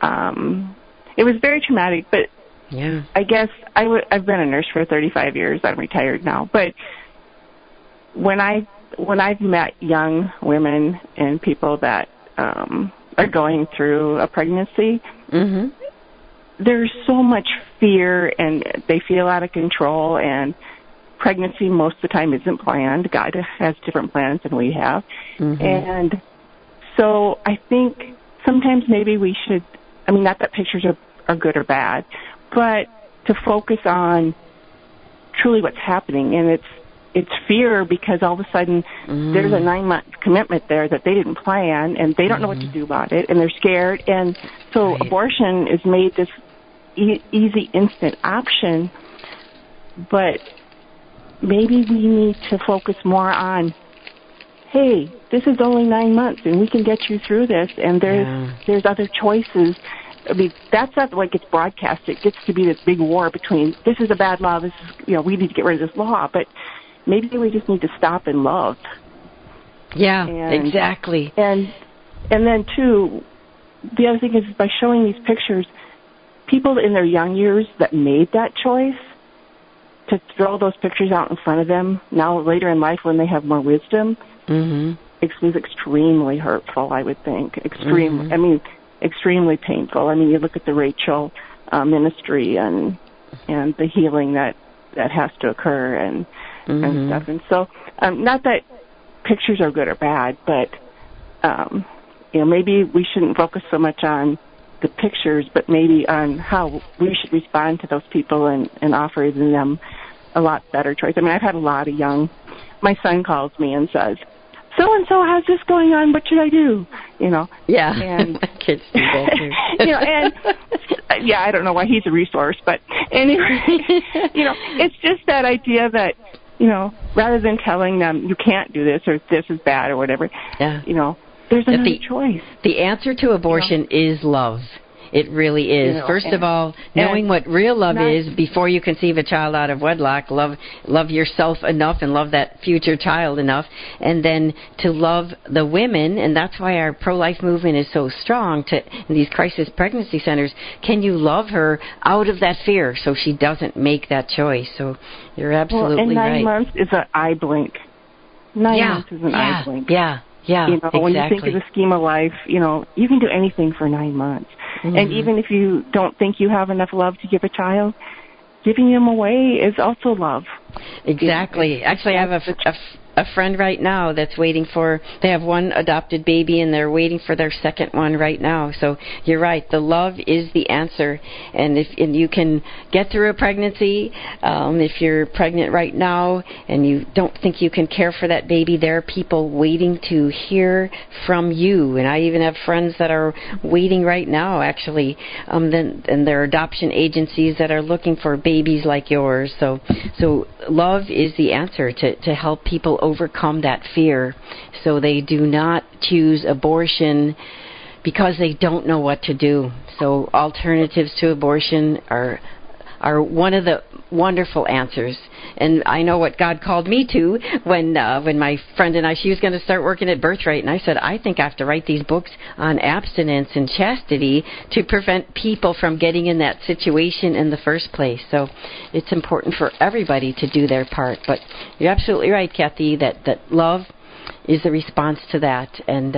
um it was very traumatic but yeah. i guess i w- i've been a nurse for 35 years i'm retired now but when i when i've met young women and people that um are going through a pregnancy Mhm. there's so much fear and they feel out of control and pregnancy most of the time isn't planned god has different plans than we have Mhm. and so I think sometimes maybe we should, I mean, not that pictures are, are good or bad, but to focus on truly what's happening. And it's, it's fear because all of a sudden Mm. there's a nine month commitment there that they didn't plan and they don't know what to do about it and they're scared. And so Mm-hmm. Right. abortion is made this e- easy, instant option, but maybe we need to focus more on hey, this is only nine months and we can get you through this and there's Yeah. there's other choices. I mean, that's not what gets broadcast. It gets to be this big war between this is a bad law, this is you know, we need to get rid of this law, but maybe we just need to stop and love. Yeah, And- exactly. And and then too, the other thing is by showing these pictures, people in their young years that made that choice to throw those pictures out in front of them now later in life when they have more wisdom, Mhm. it was extremely hurtful. I would think extreme. Mhm. I mean, extremely painful. I mean, you look at the Rachel uh, ministry and and the healing that that has to occur and Mhm. and stuff. And so, um, not that pictures are good or bad, but um, you know, maybe we shouldn't focus so much on the pictures, but maybe on how we should respond to those people and and offering them a lot better choice. I mean, I've had a lot of young. My son calls me and says, "So and so, how's this going on? What should I do?" You know. Yeah. And My kids do that too. you know, and yeah, I don't know why he's a resource, but anyway, you know, it's just that idea that you know, rather than telling them you can't do this or this is bad or whatever, yeah. you know, there's another the- choice. The answer to abortion is love. It really is. You know, First of all, knowing what real love not- is before you conceive a child out of wedlock, love love yourself enough and love that future child enough, and then to love the women, and that's why our pro-life movement is so strong. To in these crisis pregnancy centers, can you love her out of that fear so she doesn't make that choice? So you're absolutely well, and nine right. months is an eye blink. Nine yeah, months is an yeah, eye blink. yeah, yeah. you know, when you think of the scheme of life, you know, you can do anything for nine months. And Mhm. even if you don't think you have enough love to give a child, giving them away is also love. Exactly. Actually, I have a, a a friend right now that's waiting for. They have one adopted baby, and they're waiting for their second one right now. So you're right. The love is the answer, and if and you can get through a pregnancy, um, if you're pregnant right now and you don't think you can care for that baby, there are people waiting to hear from you. And I even have friends that are waiting right now, actually, um, then and there are adoption agencies that are looking for babies like yours. So, so love is the answer to to help people overcome that fear, so they do not choose abortion because they don't know what to do. So alternatives to abortion are are one of the wonderful answers. And I know what God called me to when uh, when my friend and I she was going to start working at Birthright, and I said I think I have to write these books on abstinence and chastity to prevent people from getting in that situation in the first place. So it's important for everybody to do their part. But you're absolutely right, Kathy, that that love is the response to that, and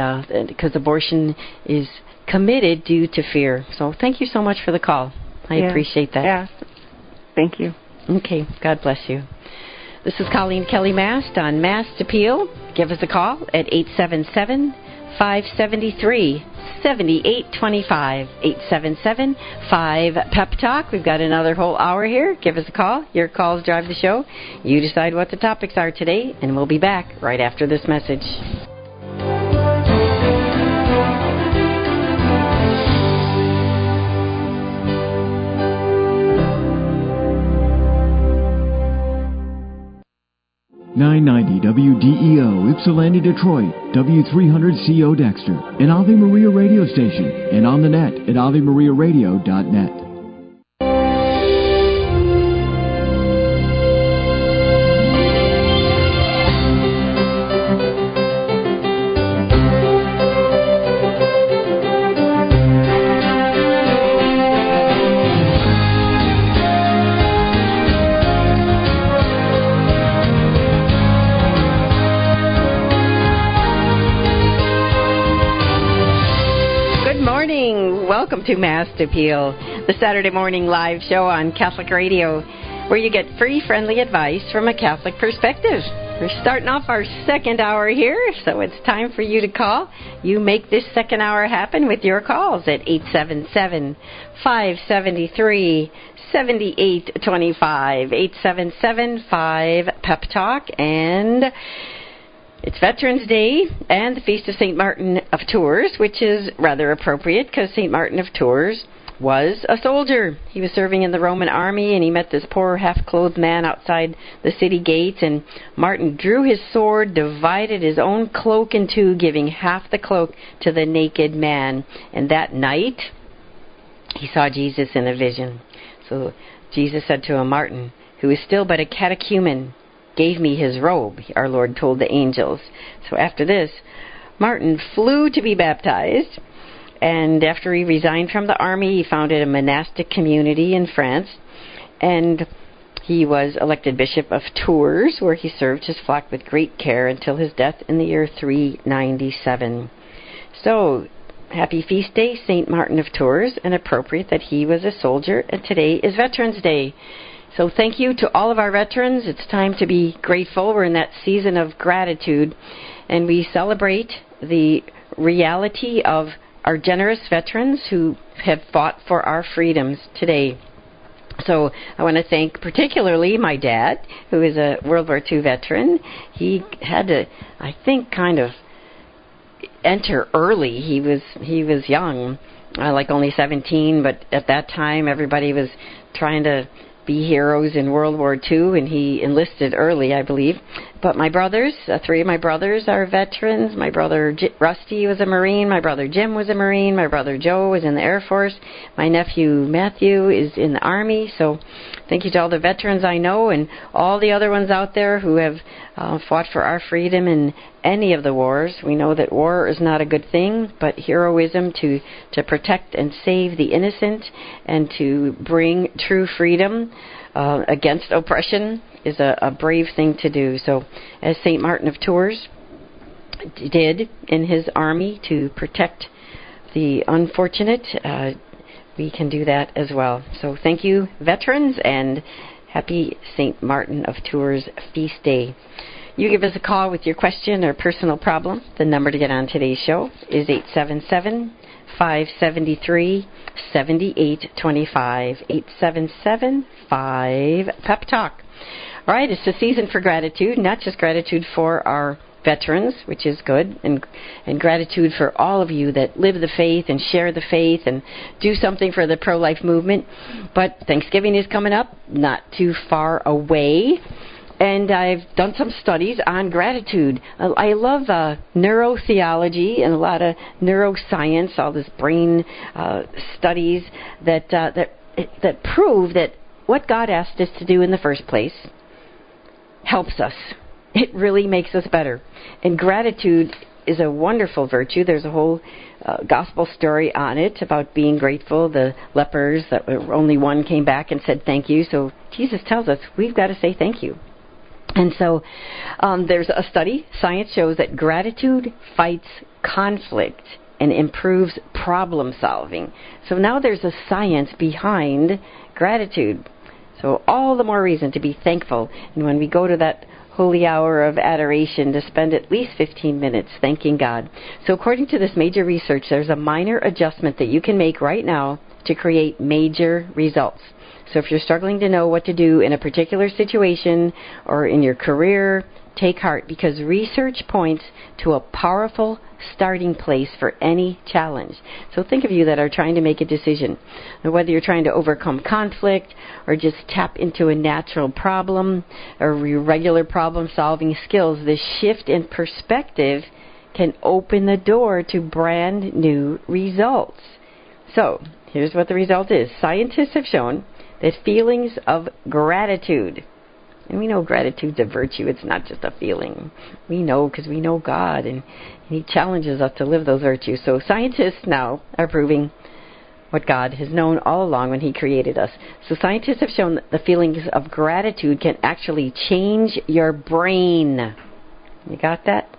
because uh, abortion is committed due to fear. So thank you so much for the call. I yeah. appreciate that. Yeah. Thank you. Okay. God bless you. This is Coleen Kelly Mast on Mast Appeal. Give us a call at 877 573 7825 877 5 Pep Talk. We've got another whole hour here. Give us a call. Your calls drive the show. You decide what the topics are today, and we'll be back right after this message. 990 WDEO Ypsilanti Detroit, W300CO Dexter, an Ave Maria radio station, and on the net at AveMariaRadio.net. to Mast Appeal, the Saturday morning live show on Catholic Radio, where you get free, friendly advice from a Catholic perspective. We're starting off our second hour here, so it's time for you to call. You make this second hour happen with your calls at 877 573 7825. 877 5 Pep Talk. And it's Veterans Day and the Feast of St. Martin of Tours, which is rather appropriate because St. Martin of Tours was a soldier. He was serving in the Roman army and he met this poor half clothed man outside the city gates. And Martin drew his sword, divided his own cloak in two, giving half the cloak to the naked man. And that night, he saw Jesus in a vision. So Jesus said to him, Martin, who is still but a catechumen, gave me his robe, our Lord told the angels. So after this, Martin flew to be baptized. And after he resigned from the army, he founded a monastic community in France. And he was elected Bishop of Tours, where he served his flock with great care until his death in the year 397. So, happy feast day, St. Martin of Tours, and appropriate that he was a soldier, and today is Veterans Day. So thank you to all of our veterans. It's time to be grateful. We're in that season of gratitude, and we celebrate the reality of our generous veterans who have fought for our freedoms today. So I want to thank particularly my dad, who is a World War II veteran. He had to, I think, kind of enter early. He was he was young, uh, like only 17, but at that time everybody was trying to be heroes in World War II, and he enlisted early, I believe. But my brothers, uh, three of my brothers are veterans. My brother J- Rusty was a Marine. My brother Jim was a Marine. My brother Joe was in the Air Force. My nephew Matthew is in the Army. So thank you to all the veterans I know and all the other ones out there who have uh, fought for our freedom in any of the wars. We know that war is not a good thing, but heroism to, to protect and save the innocent and to bring true freedom uh, against oppression is a, a brave thing to do. So, as St. Martin of Tours did in his army to protect the unfortunate, uh, we can do that as well. So, thank you, veterans, and happy St. Martin of Tours feast day. You give us a call with your question or personal problem. The number to get on today's show is 877 573 7825. 877 5 Pep Talk. All right, it's the season for gratitude, not just gratitude for our veterans, which is good, and and gratitude for all of you that live the faith and share the faith and do something for the pro-life movement. But Thanksgiving is coming up, not too far away. And I've done some studies on gratitude. I love uh, neurotheology and a lot of neuroscience, all this brain uh, studies that uh, that that prove that what God asked us to do in the first place helps us. It really makes us better. And gratitude is a wonderful virtue. There's a whole uh, gospel story on it about being grateful. The lepers, that only one came back and said thank you. So Jesus tells us we've got to say thank you. And so um, there's a study. Science shows that gratitude fights conflict and improves problem solving. So now there's a science behind gratitude. So all the more reason to be thankful. And when we go to that holy hour of adoration to spend at least 15 minutes thanking God. So, according to this major research, there's a minor adjustment that you can make right now to create major results. So, if you're struggling to know what to do in a particular situation or in your career, take heart because research points to a powerful starting place for any challenge. So think of you that are trying to make a decision. whether you're trying to overcome conflict or just tap into a natural problem or regular problem solving skills, this shift in perspective can open the door to brand new results. So, here's what the result is. Scientists have shown that feelings of gratitude and we know gratitude's a virtue. It's not just a feeling. We know because we know God, and, and He challenges us to live those virtues. So scientists now are proving what God has known all along when He created us. So scientists have shown that the feelings of gratitude can actually change your brain. You got that?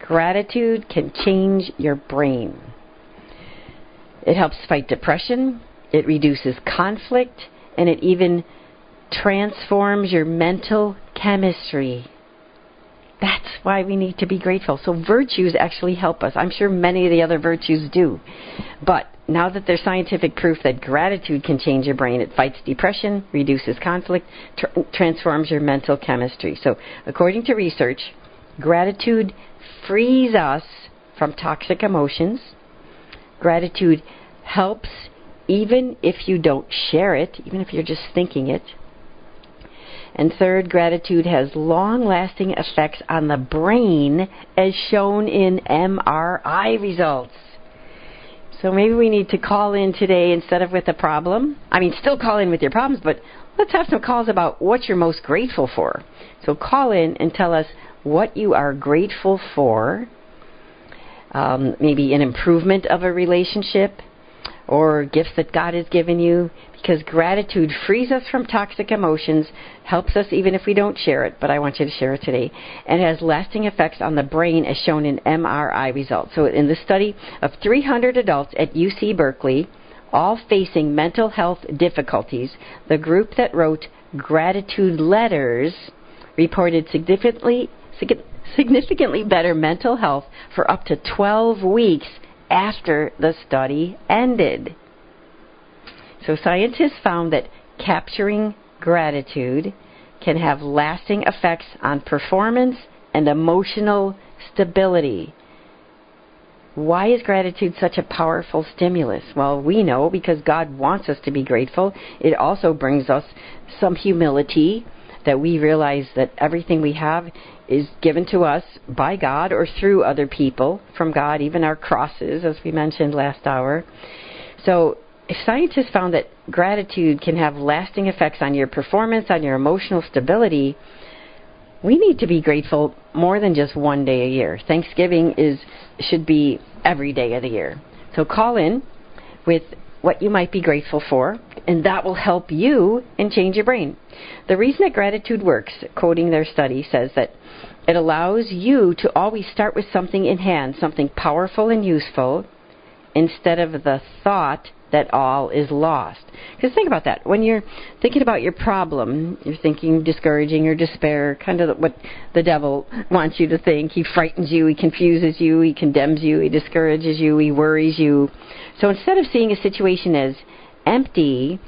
Gratitude can change your brain. It helps fight depression, it reduces conflict, and it even transforms your mental chemistry. That's why we need to be grateful. So, virtues actually help us. I'm sure many of the other virtues do. But now that there's scientific proof that gratitude can change your brain, it fights depression, reduces conflict, tr- transforms your mental chemistry. So, according to research, gratitude frees us from toxic emotions. Gratitude helps even if you don't share it, even if you're just thinking it. And third, gratitude has long lasting effects on the brain as shown in MRI results. So maybe we need to call in today instead of with a problem. I mean, still call in with your problems, but let's have some calls about what you're most grateful for. So call in and tell us what you are grateful for. Um, maybe an improvement of a relationship or gifts that God has given you because gratitude frees us from toxic emotions, helps us even if we don't share it, but I want you to share it today, and has lasting effects on the brain as shown in MRI results. So, in the study of 300 adults at UC Berkeley, all facing mental health difficulties, the group that wrote gratitude letters reported significantly significantly better mental health for up to 12 weeks after the study ended. So scientists found that capturing gratitude can have lasting effects on performance and emotional stability. Why is gratitude such a powerful stimulus? Well, we know because God wants us to be grateful. It also brings us some humility that we realize that everything we have is given to us by God or through other people from God, even our crosses, as we mentioned last hour. So if scientists found that gratitude can have lasting effects on your performance, on your emotional stability, we need to be grateful more than just one day a year. Thanksgiving is should be every day of the year. So call in with what you might be grateful for, and that will help you and change your brain. The reason that gratitude works, quoting their study, says that it allows you to always start with something in hand, something powerful and useful, instead of the thought that all is lost. Because think about that. When you're thinking about your problem, you're thinking discouraging or despair, kind of what the devil wants you to think. He frightens you, he confuses you, he condemns you, he discourages you, he worries you. So instead of seeing a situation as empty,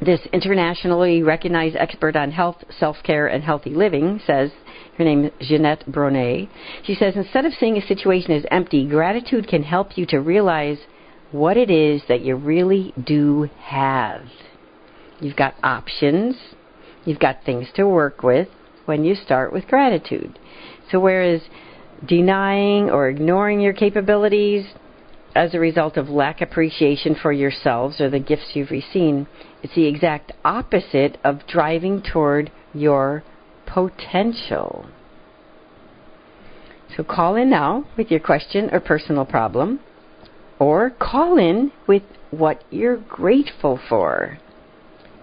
this internationally recognized expert on health, self care, and healthy living says, her name is Jeanette Bronet. She says, instead of seeing a situation as empty, gratitude can help you to realize what it is that you really do have. You've got options, you've got things to work with when you start with gratitude. So, whereas denying or ignoring your capabilities, as a result of lack appreciation for yourselves or the gifts you've received. It's the exact opposite of driving toward your potential. So call in now with your question or personal problem, or call in with what you're grateful for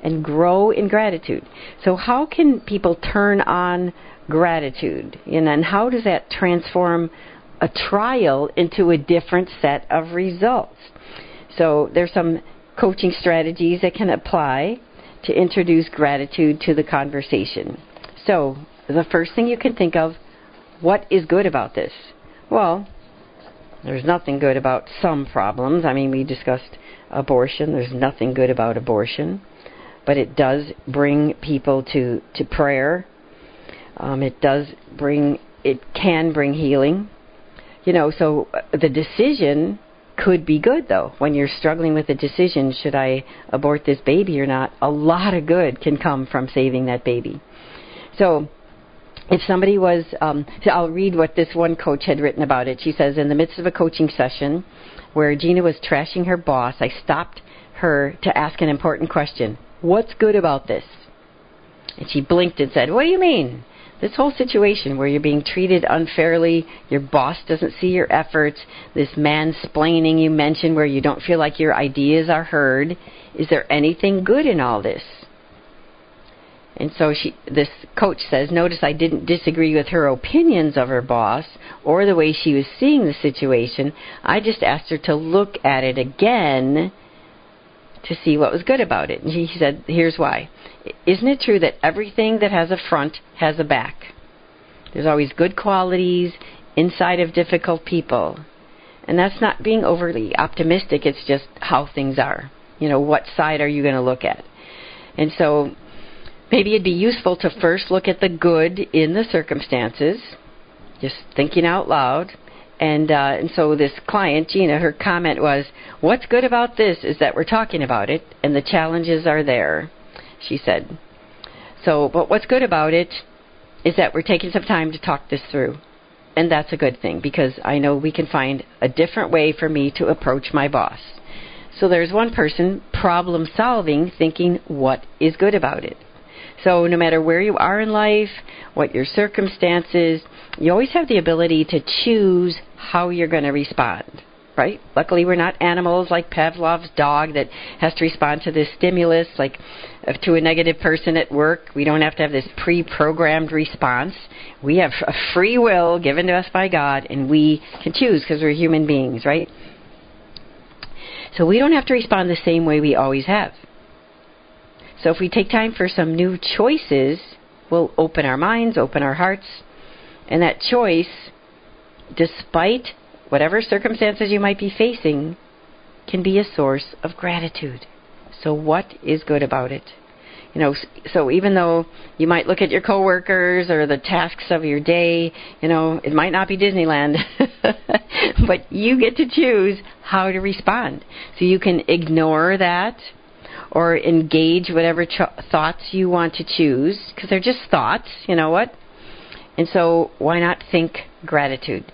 and grow in gratitude. So, how can people turn on gratitude? And then, how does that transform a trial into a different set of results? So, there's some coaching strategies that can apply to introduce gratitude to the conversation. So, the first thing you can think of what is good about this? Well, there's nothing good about some problems. I mean, we discussed abortion. There's nothing good about abortion, but it does bring people to to prayer. Um, it does bring. It can bring healing. You know, so uh, the decision could be good though. When you're struggling with a decision, should I abort this baby or not? A lot of good can come from saving that baby. So if somebody was, um, I'll read what this one coach had written about it. She says, in the midst of a coaching session where Gina was trashing her boss, I stopped her to ask an important question. What's good about this? And she blinked and said, What do you mean? This whole situation where you're being treated unfairly, your boss doesn't see your efforts, this mansplaining you mentioned where you don't feel like your ideas are heard, is there anything good in all this? And so she, this coach says, notice I didn't disagree with her opinions of her boss or the way she was seeing the situation. I just asked her to look at it again to see what was good about it. And he said, here's why. Isn't it true that everything that has a front has a back? There's always good qualities inside of difficult people. And that's not being overly optimistic, it's just how things are. You know, what side are you going to look at? And so Maybe it'd be useful to first look at the good in the circumstances, just thinking out loud. And uh, and so this client, Gina, her comment was, "What's good about this is that we're talking about it, and the challenges are there," she said. So, but what's good about it is that we're taking some time to talk this through, and that's a good thing because I know we can find a different way for me to approach my boss. So there's one person problem solving, thinking what is good about it. So, no matter where you are in life, what your circumstances, you always have the ability to choose how you're going to respond, right? Luckily, we're not animals like Pavlov's dog that has to respond to this stimulus, like uh, to a negative person at work. We don't have to have this pre programmed response. We have a free will given to us by God, and we can choose because we're human beings, right? So, we don't have to respond the same way we always have. So if we take time for some new choices, we'll open our minds, open our hearts, and that choice, despite whatever circumstances you might be facing, can be a source of gratitude. So what is good about it? You know, so even though you might look at your coworkers or the tasks of your day, you know, it might not be Disneyland, but you get to choose how to respond. So you can ignore that or engage whatever thoughts you want to choose because they're just thoughts, you know what? And so why not think gratitude?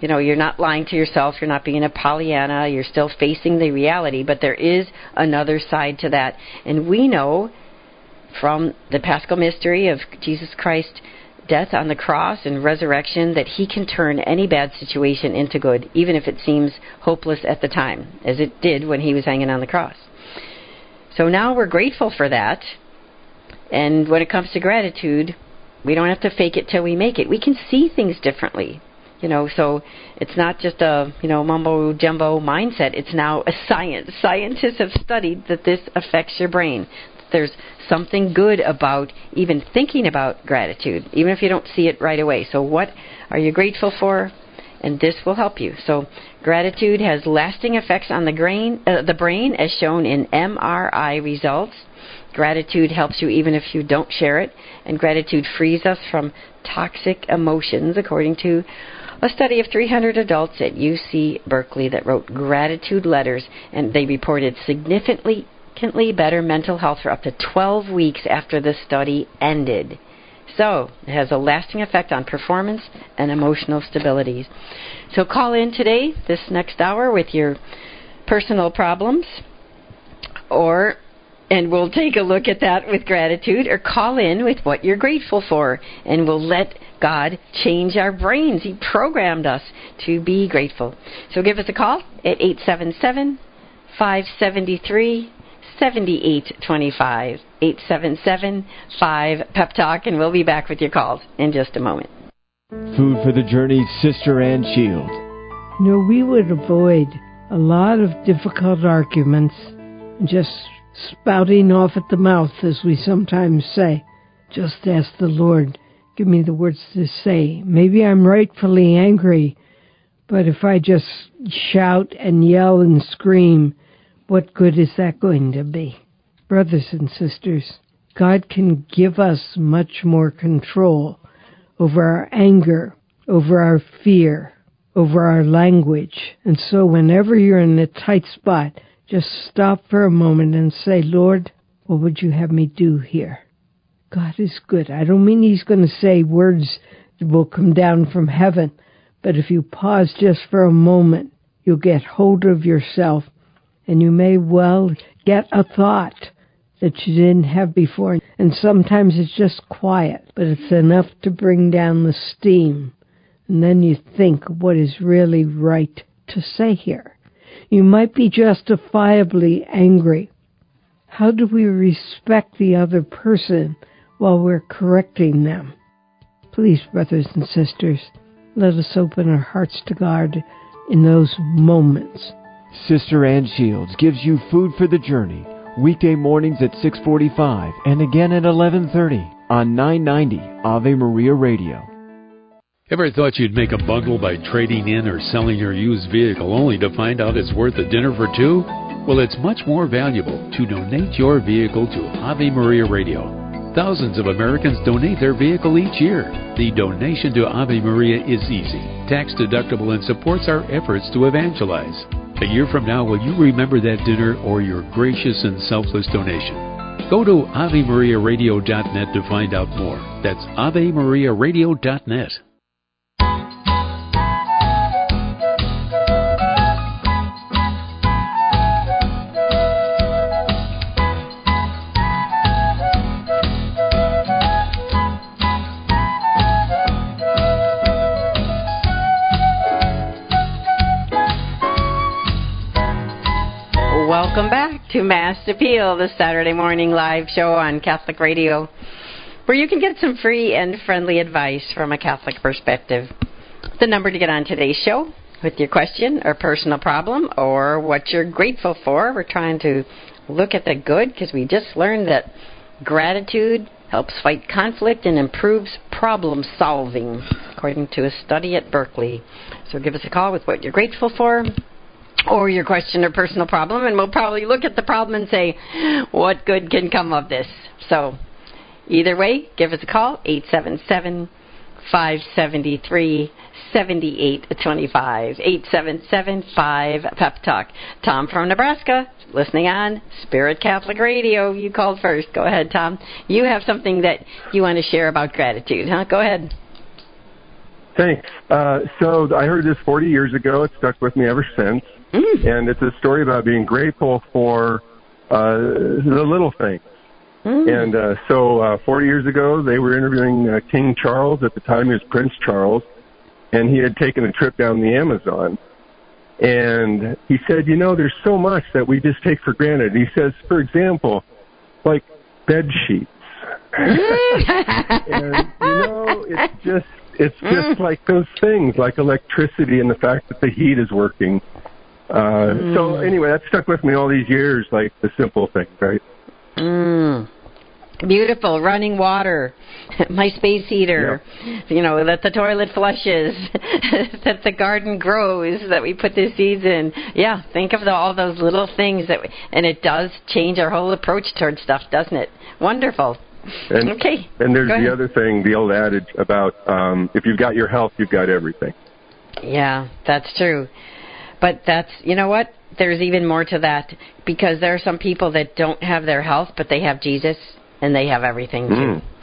You know, you're not lying to yourself, you're not being a Pollyanna, you're still facing the reality, but there is another side to that. And we know from the Paschal mystery of Jesus Christ death on the cross and resurrection that he can turn any bad situation into good, even if it seems hopeless at the time, as it did when he was hanging on the cross. So now we're grateful for that. And when it comes to gratitude, we don't have to fake it till we make it. We can see things differently. You know, so it's not just a, you know, mumbo jumbo mindset. It's now a science. Scientists have studied that this affects your brain. There's something good about even thinking about gratitude, even if you don't see it right away. So what are you grateful for? And this will help you. So, gratitude has lasting effects on the brain, uh, the brain as shown in MRI results. Gratitude helps you even if you don't share it, and gratitude frees us from toxic emotions, according to a study of 300 adults at UC Berkeley that wrote gratitude letters, and they reported significantly better mental health for up to 12 weeks after the study ended. So it has a lasting effect on performance and emotional stability. So call in today, this next hour, with your personal problems, or and we'll take a look at that with gratitude, or call in with what you're grateful for, and we'll let God change our brains. He programmed us to be grateful. So give us a call at 877 573 7825. 877 5 Pep Talk, and we'll be back with your calls in just a moment. Food for the Journey, Sister Ann Shield. No, we would avoid a lot of difficult arguments and just spouting off at the mouth, as we sometimes say. Just ask the Lord, give me the words to say. Maybe I'm rightfully angry, but if I just shout and yell and scream, what good is that going to be? Brothers and sisters, God can give us much more control over our anger, over our fear, over our language. And so whenever you're in a tight spot, just stop for a moment and say, Lord, what would you have me do here? God is good. I don't mean He's going to say words that will come down from heaven, but if you pause just for a moment, you'll get hold of yourself and you may well get a thought that you didn't have before. And sometimes it's just quiet, but it's enough to bring down the steam. And then you think what is really right to say here. You might be justifiably angry. How do we respect the other person while we're correcting them? Please, brothers and sisters, let us open our hearts to God in those moments. Sister Ann Shields gives you food for the journey weekday mornings at 6:45 and again at 11:30 on 990 Ave Maria Radio. Ever thought you'd make a bundle by trading in or selling your used vehicle only to find out it's worth a dinner for two? Well, it's much more valuable to donate your vehicle to Ave Maria Radio. Thousands of Americans donate their vehicle each year. The donation to Ave Maria is easy, tax deductible, and supports our efforts to evangelize. A year from now, will you remember that dinner or your gracious and selfless donation? Go to AveMariaRadio.net to find out more. That's AveMariaRadio.net. Welcome back to Mast Appeal, the Saturday morning live show on Catholic Radio, where you can get some free and friendly advice from a Catholic perspective. The number to get on today's show with your question or personal problem or what you're grateful for. We're trying to look at the good because we just learned that gratitude helps fight conflict and improves problem solving, according to a study at Berkeley. So give us a call with what you're grateful for or your question or personal problem, and we'll probably look at the problem and say, what good can come of this? So, either way, give us a call, 877 573 7825. 877 5 Pep Talk. Tom from Nebraska, listening on Spirit Catholic Radio. You called first. Go ahead, Tom. You have something that you want to share about gratitude, huh? Go ahead. Thanks. Uh, so I heard this 40 years ago. It stuck with me ever since. Mm. And it's a story about being grateful for uh, the little things. Mm. And uh, so uh, 40 years ago, they were interviewing uh, King Charles. At the time, he was Prince Charles. And he had taken a trip down the Amazon. And he said, you know, there's so much that we just take for granted. He says, for example, like bed sheets. and you know, it's just it's just like those things, like electricity and the fact that the heat is working. Uh, So anyway, that stuck with me all these years, like the simple things, right? Mm. Beautiful running water, my space heater, you know that the toilet flushes, that the garden grows, that we put the seeds in. Yeah, think of the, all those little things that, we, and it does change our whole approach towards stuff, doesn't it? Wonderful. And, okay. And there's the other thing, the old adage about um, if you've got your health, you've got everything. Yeah, that's true. But that's, you know what? There's even more to that because there are some people that don't have their health, but they have Jesus. and they have everything too.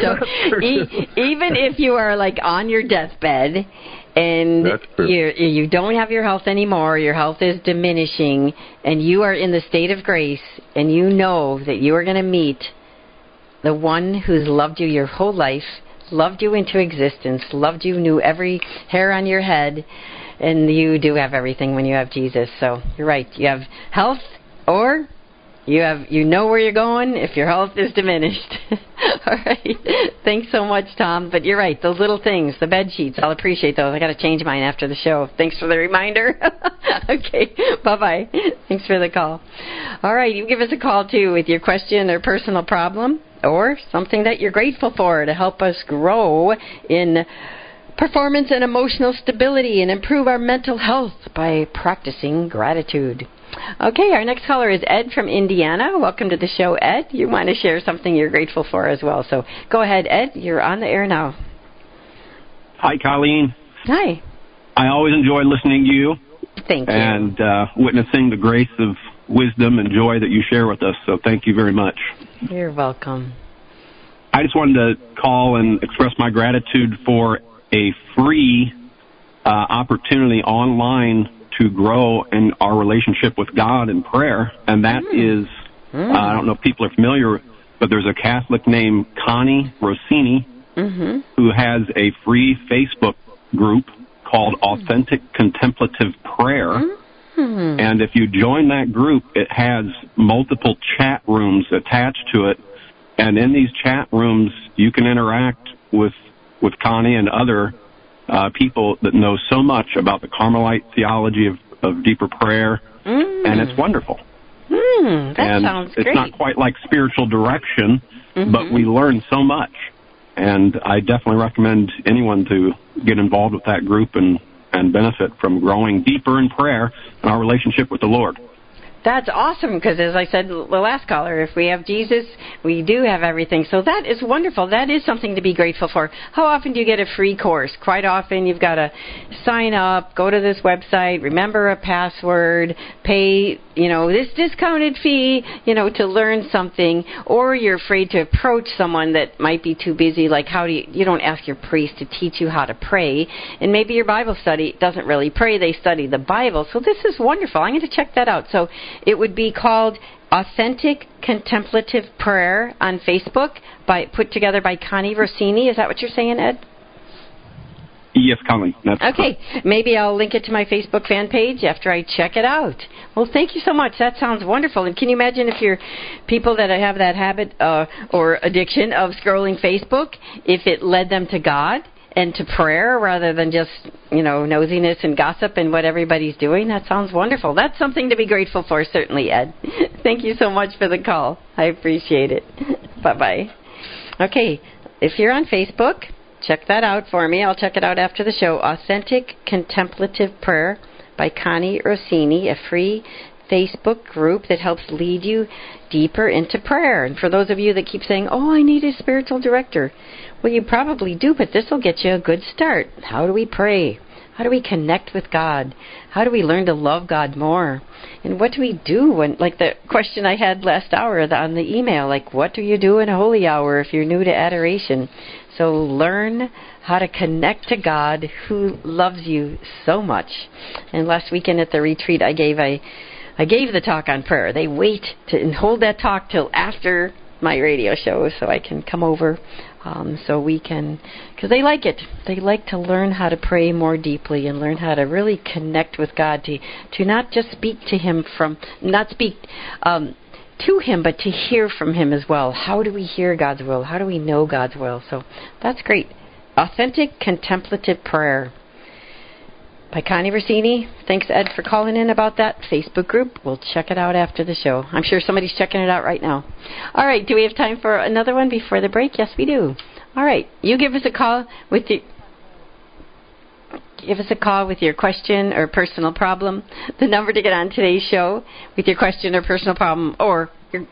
so e- even if you are like on your deathbed and you you don't have your health anymore, your health is diminishing, and you are in the state of grace, and you know that you are going to meet the one who's loved you your whole life, loved you into existence, loved you, knew every hair on your head, and you do have everything when you have Jesus. So you're right. You have health or you have you know where you're going if your health is diminished. All right. Thanks so much, Tom. But you're right. Those little things, the bed sheets, I'll appreciate those. I got to change mine after the show. Thanks for the reminder. okay. Bye bye. Thanks for the call. All right. You give us a call too with your question or personal problem or something that you're grateful for to help us grow in performance and emotional stability and improve our mental health by practicing gratitude. Okay, our next caller is Ed from Indiana. Welcome to the show, Ed. You want to share something you're grateful for as well. So go ahead, Ed. You're on the air now. Hi, Coleen. Hi. I always enjoy listening to you. Thank you. And uh, witnessing the grace of wisdom and joy that you share with us. So thank you very much. You're welcome. I just wanted to call and express my gratitude for a free uh, opportunity online to grow in our relationship with God in prayer, and that Mm. is, uh, I don't know if people are familiar, but there's a Catholic named Connie Rossini Mm-hmm. who has a free Facebook group called Authentic Contemplative Prayer. Mm-hmm. And if you join that group, it has multiple chat rooms attached to it. And in these chat rooms, you can interact with, with Connie and other uh, people that know so much about the Carmelite theology of, of deeper prayer. And it's wonderful. Mm, that and sounds great. it's not quite like spiritual direction, Mhm. but we learn so much. And I definitely recommend anyone to get involved with that group and, and benefit from growing deeper in prayer and our relationship with the Lord. That's awesome because, as I said the last caller, if we have Jesus, we do have everything. So that is wonderful. That is something to be grateful for. How often do you get a free course? Quite often, you've got to sign up, go to this website, remember a password, pay, you know, this discounted fee, you know, to learn something, or you're afraid to approach someone that might be too busy. Like, how do you? You don't ask your priest to teach you how to pray, and maybe your Bible study doesn't really pray; they study the Bible. So this is wonderful. I'm going to check that out. So it would be called Authentic Contemplative Prayer on Facebook, by put together by Connie Rossini. Is that what you're saying, Ed? Yes, Coleen. That's Okay, maybe I'll link it to my Facebook fan page after I check it out. Well, thank you so much. That sounds wonderful. And can you imagine if you're people that have that habit uh, or addiction of scrolling Facebook, if it led them to God and to prayer rather than just you know nosiness and gossip and what everybody's doing? That sounds wonderful. That's something to be grateful for, certainly, Ed. thank you so much for the call. I appreciate it. bye bye. Okay, if you're on Facebook, check that out for me. I'll check it out after the show. Authentic Contemplative Prayer by Connie Rossini, a free Facebook group that helps lead you deeper into prayer. And for those of you that keep saying, oh, I need a spiritual director, well, you probably do, but this will get you a good start. How do we pray? How do we connect with God? How do we learn to love God more? And what do we do when, like the question I had last hour on the email, like, what do you do in holy hour if you're new to adoration? So learn how to connect to God who loves you so much. And last weekend at the retreat I gave, I, I gave the talk on prayer. They wait to and hold that talk till after my radio show so I can come over um, so we can, because they like it. They like to learn how to pray more deeply and learn how to really connect with God, to to not just speak to Him from, not speak um, to Him, but to hear from Him as well. How do we hear God's will? How do we know God's will? So that's great. Authentic contemplative prayer by Connie Rossini. Thanks, Ed, for calling in about that Facebook group. We'll check it out after the show. I'm sure somebody's checking it out right now. All right, do we have time for another one before the break? Yes, we do. All right, you give us a call with the. Give us a call with your question or personal problem. The number to get on today's show with your question or personal problem or your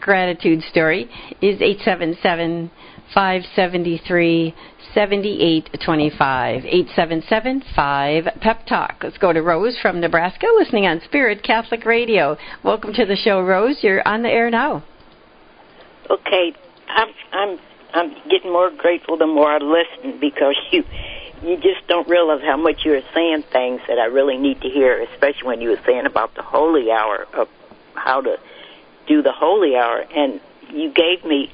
gratitude story is 877 573 7825. 877 5 Pep Talk. Let's go to Rose from Nebraska, listening on Spirit Catholic Radio. Welcome to the show, Rose. You're on the air now. Okay, I'm I'm I'm getting more grateful the more I listen because you you just don't realize how much you're saying things that I really need to hear, especially when you were saying about the holy hour of how to do the holy hour, and you gave me.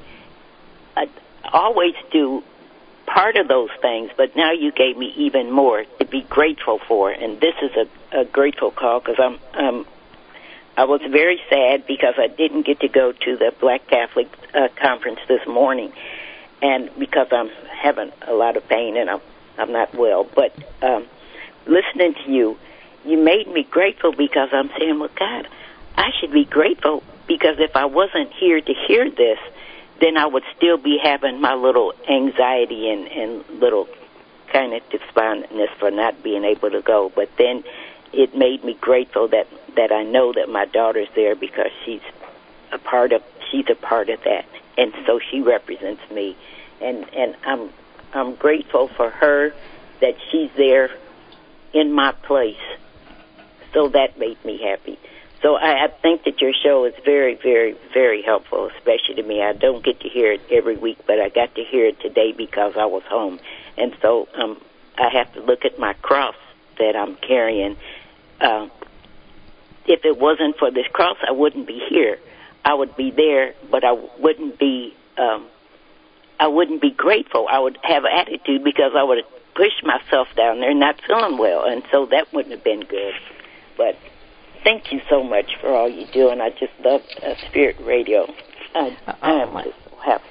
I always do part of those things, but now you gave me even more to be grateful for, and this is a, a grateful call because I'm um I was very sad because I didn't get to go to the Black Catholic uh, conference this morning, and because I'm having a lot of pain and I'm I'm not well. But um, listening to you, you made me grateful because I'm saying, well, God, I should be grateful because if I wasn't here to hear this, then I would still be having my little anxiety and, and little kind of despondentness for not being able to go. But then it made me grateful that that I know that my daughter's there because she's a part of she's a part of that, and so she represents me, and and I'm I'm grateful for her that she's there in my place. So that made me happy. So I, I think that your show is very, very, very helpful, especially to me. I don't get to hear it every week, but I got to hear it today because I was home, and so um, I have to look at my cross that I'm carrying. Uh, if it wasn't for this cross, I wouldn't be here. I would be there, but I wouldn't be. Um, I wouldn't be grateful. I would have attitude because I would pushed myself down there, not feeling well, and so that wouldn't have been good. But thank you so much for all you do, and I just love uh, Spirit Radio. I, I am just so happy.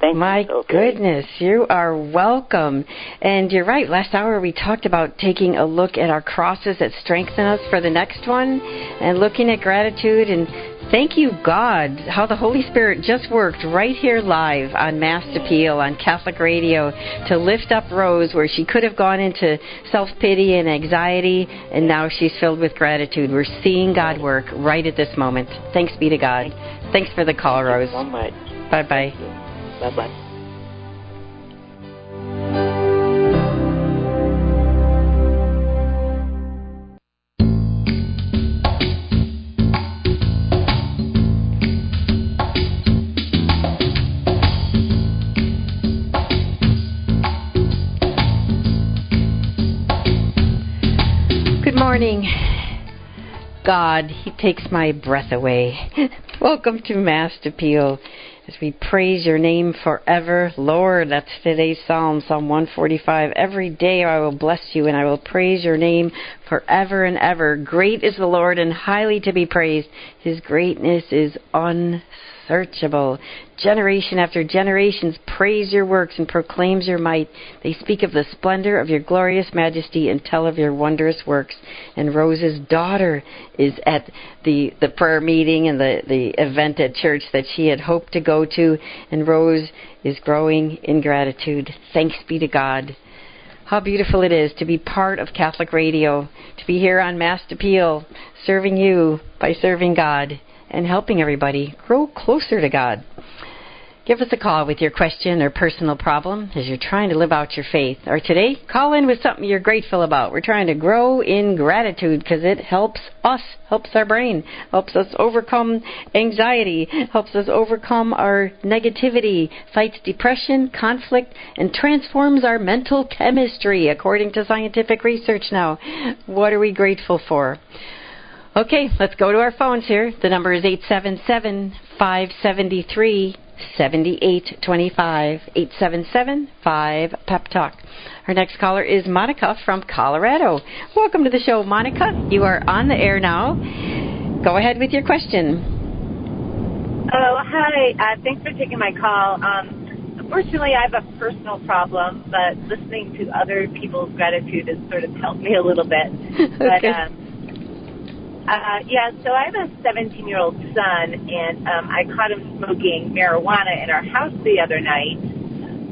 Thank My you so goodness, you are welcome. And you're right. Last hour we talked about taking a look at our crosses that strengthen us for the next one and looking at gratitude and thank you God how the Holy Spirit just worked right here live on Mast Appeal on Catholic Radio to lift up Rose where she could have gone into self-pity and anxiety and now she's filled with gratitude. We're seeing God work right at this moment. Thanks be to God. Thanks for the call, Rose. so much. Bye-bye. Bye bye. Good morning. God, He takes my breath away. Welcome to Mast Appeal as we praise your name forever. Lord, that's today's Psalm, Psalm 145. Every day I will bless you and I will praise your name forever and ever. Great is the Lord and highly to be praised. His greatness is unsearchable. Generation after generations praise your works and proclaims your might. They speak of the splendor of your glorious majesty and tell of your wondrous works. And Rose's daughter is at the, the prayer meeting and the, the event at church that she had hoped to go to. And Rose is growing in gratitude. Thanks be to God. How beautiful it is to be part of Catholic Radio, to be here on Mast Appeal, serving you by serving God and helping everybody grow closer to God. Give us a call with your question or personal problem as you're trying to live out your faith. Or today, call in with something you're grateful about. We're trying to grow in gratitude because it helps us, helps our brain, helps us overcome anxiety, helps us overcome our negativity, fights depression, conflict, and transforms our mental chemistry according to scientific research now. What are we grateful for? Okay, let's go to our phones here. The number is 877 573 7825 877 5 Pep Talk. Our next caller is Monica from Colorado. Welcome to the show, Monica. You are on the air now. Go ahead with your question. Oh, hi. Uh, thanks for taking my call. Um, unfortunately, I have a personal problem, but listening to other people's gratitude has sort of helped me a little bit. But, Okay. um, uh, yeah, so I have a 17 year old son, and um, I caught him smoking marijuana in our house the other night.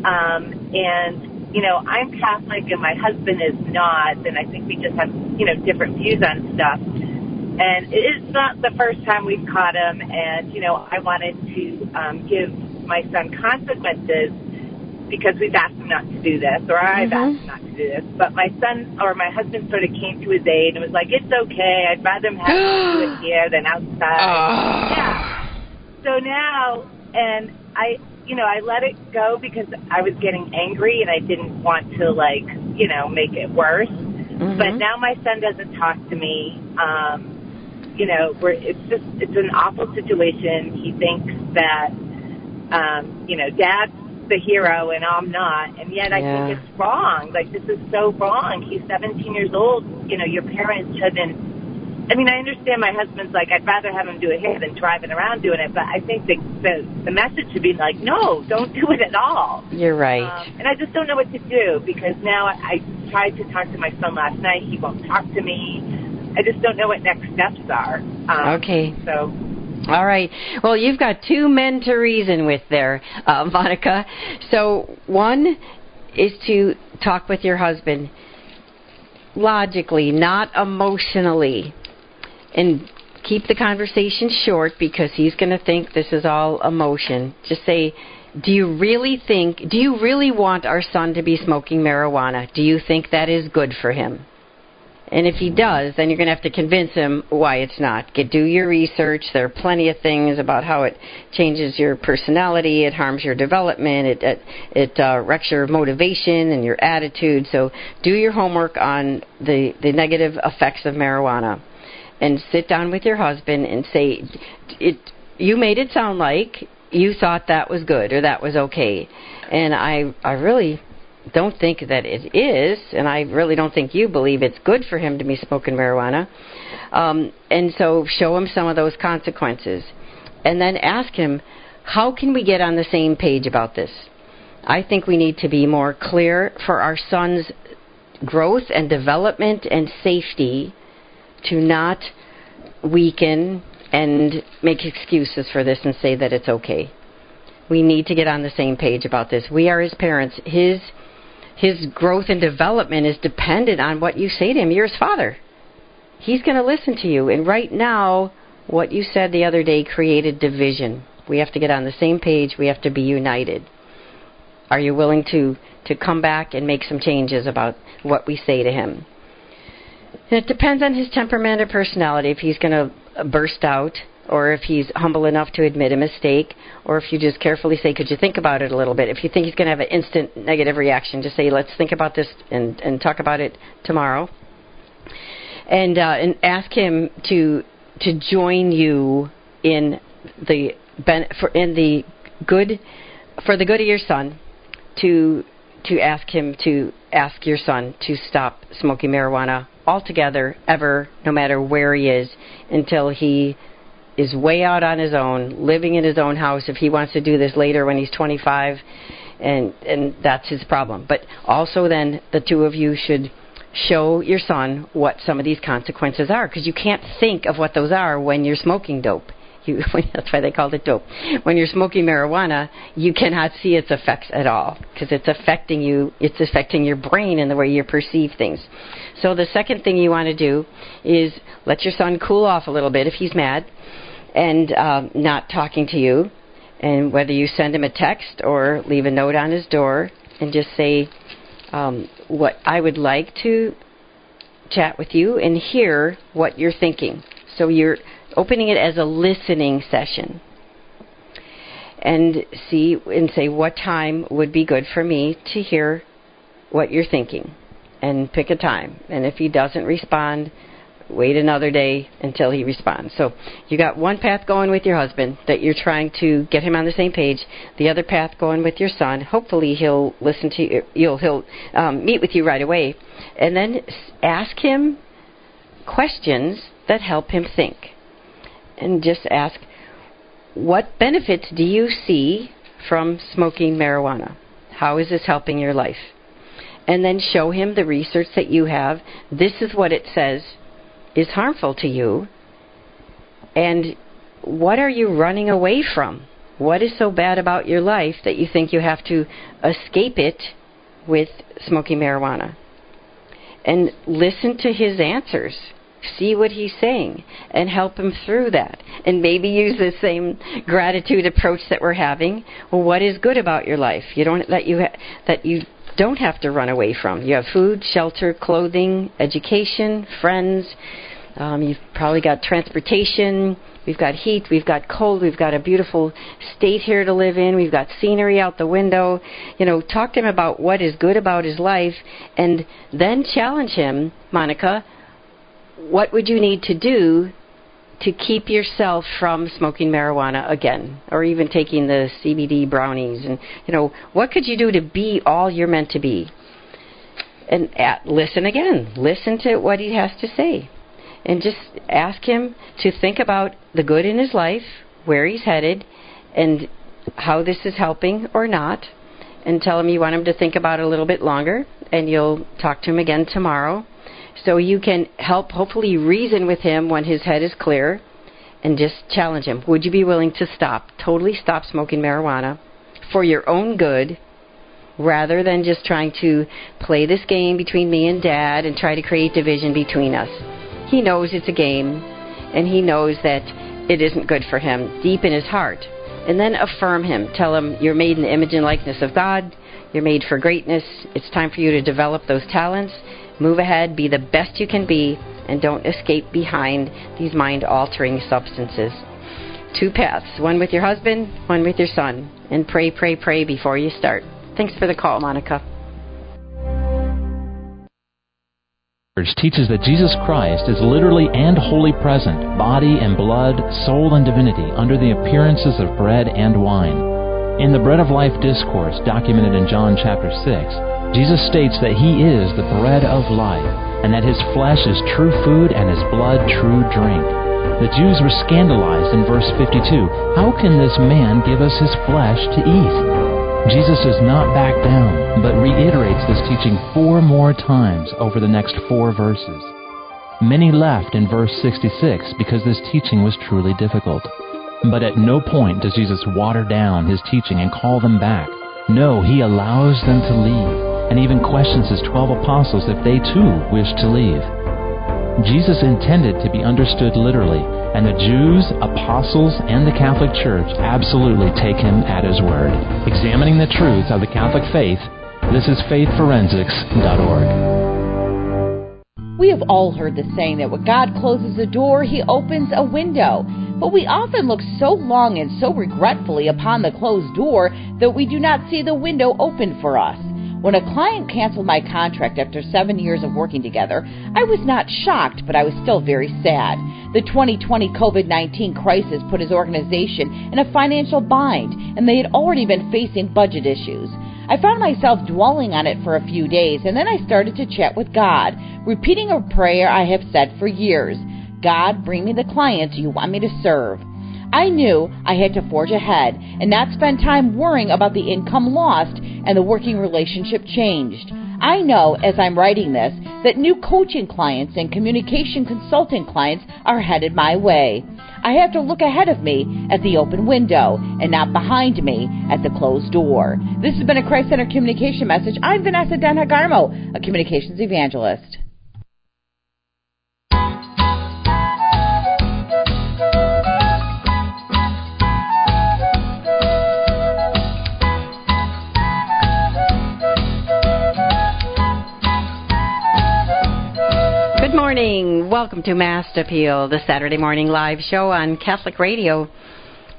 Um, and, you know, I'm Catholic and my husband is not, and I think we just have, you know, different views on stuff. And it is not the first time we've caught him, and, you know, I wanted to um, give my son consequences because we've asked him not to do this, or I've asked him not to do this. But my son or my husband sort of came to his aid and was like, "It's okay. I'd rather him have do it here than outside." Yeah. So now, and I, you know, I let it go because I was getting angry and I didn't want to like, you know, make it worse. Mm-hmm. But now my son doesn't talk to me. Um, you know, we're, it's just it's an awful situation. He thinks that, um, you know, dad's the hero and I'm not, and yet I Yeah. think it's wrong. Like this is so wrong. He's 17 years old. You know, your parents haven't. I mean, I understand my husband's like, I'd rather have him do it here than driving around doing it, but I think the the, the message should be like, no, don't do it at all. You're right. Um, and I just don't know what to do because now I, I tried to talk to my son last night. He won't talk to me. I just don't know what next steps are. Um, Okay. So All right. Well, you've got two men to reason with there, uh, Monica. So one is to talk with your husband logically, not emotionally, and keep the conversation short because he's going to think this is all emotion. Just say, do you really think, do you really want our son to be smoking marijuana? Do you think that is good for him? And if he does, then you're going to have to convince him why it's not. Get do your research. There are plenty of things about how it changes your personality. It harms your development. It it, it uh, wrecks your motivation and your attitude. So do your homework on the the negative effects of marijuana, and sit down with your husband and say, it. You made it sound like you thought that was good or that was okay, and I I really don't think that it is, and I really don't think you believe it's good for him to be smoking marijuana. Um, and so show him some of those consequences. And then ask him, how can we get on the same page about this? I think we need to be more clear for our son's growth and development and safety to not weaken and make excuses for this and say that it's okay. We need to get on the same page about this. We are his parents. His his growth and development is dependent on what you say to him. You're his father. He's going to listen to you. And right now, what you said the other day created division. We have to get on the same page. We have to be united. Are you willing to to come back and make some changes about what we say to him? And it depends on his temperament or personality if he's going to burst out or if he's humble enough to admit a mistake, or if you just carefully say, "Could you think about it a little bit?" If you think he's going to have an instant negative reaction, just say, "Let's think about this and and talk about it tomorrow." And uh, and ask him to to join you in the ben, for in the good for the good of your son to to ask him to ask your son to stop smoking marijuana altogether ever no matter where he is until he is way out on his own, living in his own house. If he wants to do this later when he's 25, and and that's his problem. But also, then the two of you should show your son what some of these consequences are, because you can't think of what those are when you're smoking dope. You, that's why they called it dope. When you're smoking marijuana, you cannot see its effects at all because it's affecting you. It's affecting your brain and the way you perceive things. So the second thing you want to do is let your son cool off a little bit if he's mad and um, not talking to you, and whether you send him a text or leave a note on his door and just say, um, "What I would like to chat with you and hear what you're thinking." So you're opening it as a listening session, and see and say what time would be good for me to hear what you're thinking, and pick a time. And if he doesn't respond, wait another day until he responds. So you got one path going with your husband that you're trying to get him on the same page. The other path going with your son. Hopefully he'll listen to you. You'll he'll um, meet with you right away, and then ask him questions that help him think, and just ask, what benefits do you see from smoking marijuana? How is this helping your life? And then show him the research that you have. This is what it says is harmful to you and what are you running away from? What is so bad about your life that you think you have to escape it with smoking marijuana? And listen to his answers. See what he's saying and help him through that. And maybe use the same gratitude approach that we're having. Well what is good about your life? You don't that you ha- that you don't have to run away from. You have food, shelter, clothing, education, friends, Um, you've probably got transportation. We've got heat. We've got cold. We've got a beautiful state here to live in. We've got scenery out the window. You know, talk to him about what is good about his life, and then challenge him, Monica. What would you need to do to keep yourself from smoking marijuana again or even taking the CBD brownies. And you know what could you do to be all you're meant to be? And at, listen again. Listen to what he has to say. And just ask him to think about the good in his life where he's headed and how this is helping or not. And tell him you want him to think about it a little bit longer and you'll talk to him again tomorrow so you can help hopefully reason with him when his head is clear and just challenge him. Would you be willing to stop, totally stop smoking marijuana for your own good rather than just trying to play this game between me and dad and try to create division between us? He knows it's a game and he knows that it isn't good for him deep in his heart. And then affirm him. Tell him you're made in the image and likeness of God. You're made for greatness. It's time for you to develop those talents Move ahead, be the best you can be, and don't escape behind these mind altering substances. Two paths one with your husband, one with your son. And pray, pray, pray before you start. Thanks for the call, Monica. teaches that Jesus Christ is literally and wholly present, body and blood, soul and divinity, under the appearances of bread and wine. In the Bread of Life discourse documented in John chapter 6, Jesus states that he is the bread of life, and that his flesh is true food and his blood true drink. The Jews were scandalized in verse 52. How can this man give us his flesh to eat? Jesus does not back down, but reiterates this teaching four more times over the next four verses. Many left in verse 66 because this teaching was truly difficult. But at no point does Jesus water down his teaching and call them back. No, he allows them to leave and even questions his twelve apostles if they too wished to leave. Jesus intended to be understood literally, and the Jews, apostles, and the Catholic Church absolutely take him at his word. Examining the truths of the Catholic faith, this is faithforensics.org. We have all heard the saying that when God closes a door, he opens a window. But we often look so long and so regretfully upon the closed door that we do not see the window open for us. When a client canceled my contract after seven years of working together, I was not shocked, but I was still very sad. The 2020 COVID 19 crisis put his organization in a financial bind, and they had already been facing budget issues. I found myself dwelling on it for a few days, and then I started to chat with God, repeating a prayer I have said for years God, bring me the clients you want me to serve. I knew I had to forge ahead and not spend time worrying about the income lost and the working relationship changed. I know as I'm writing this that new coaching clients and communication consulting clients are headed my way. I have to look ahead of me at the open window and not behind me at the closed door. This has been a Christ Center communication message. I'm Vanessa Denha Garmo, a communications evangelist. Morning. Welcome to Mast Appeal, the Saturday morning live show on Catholic Radio,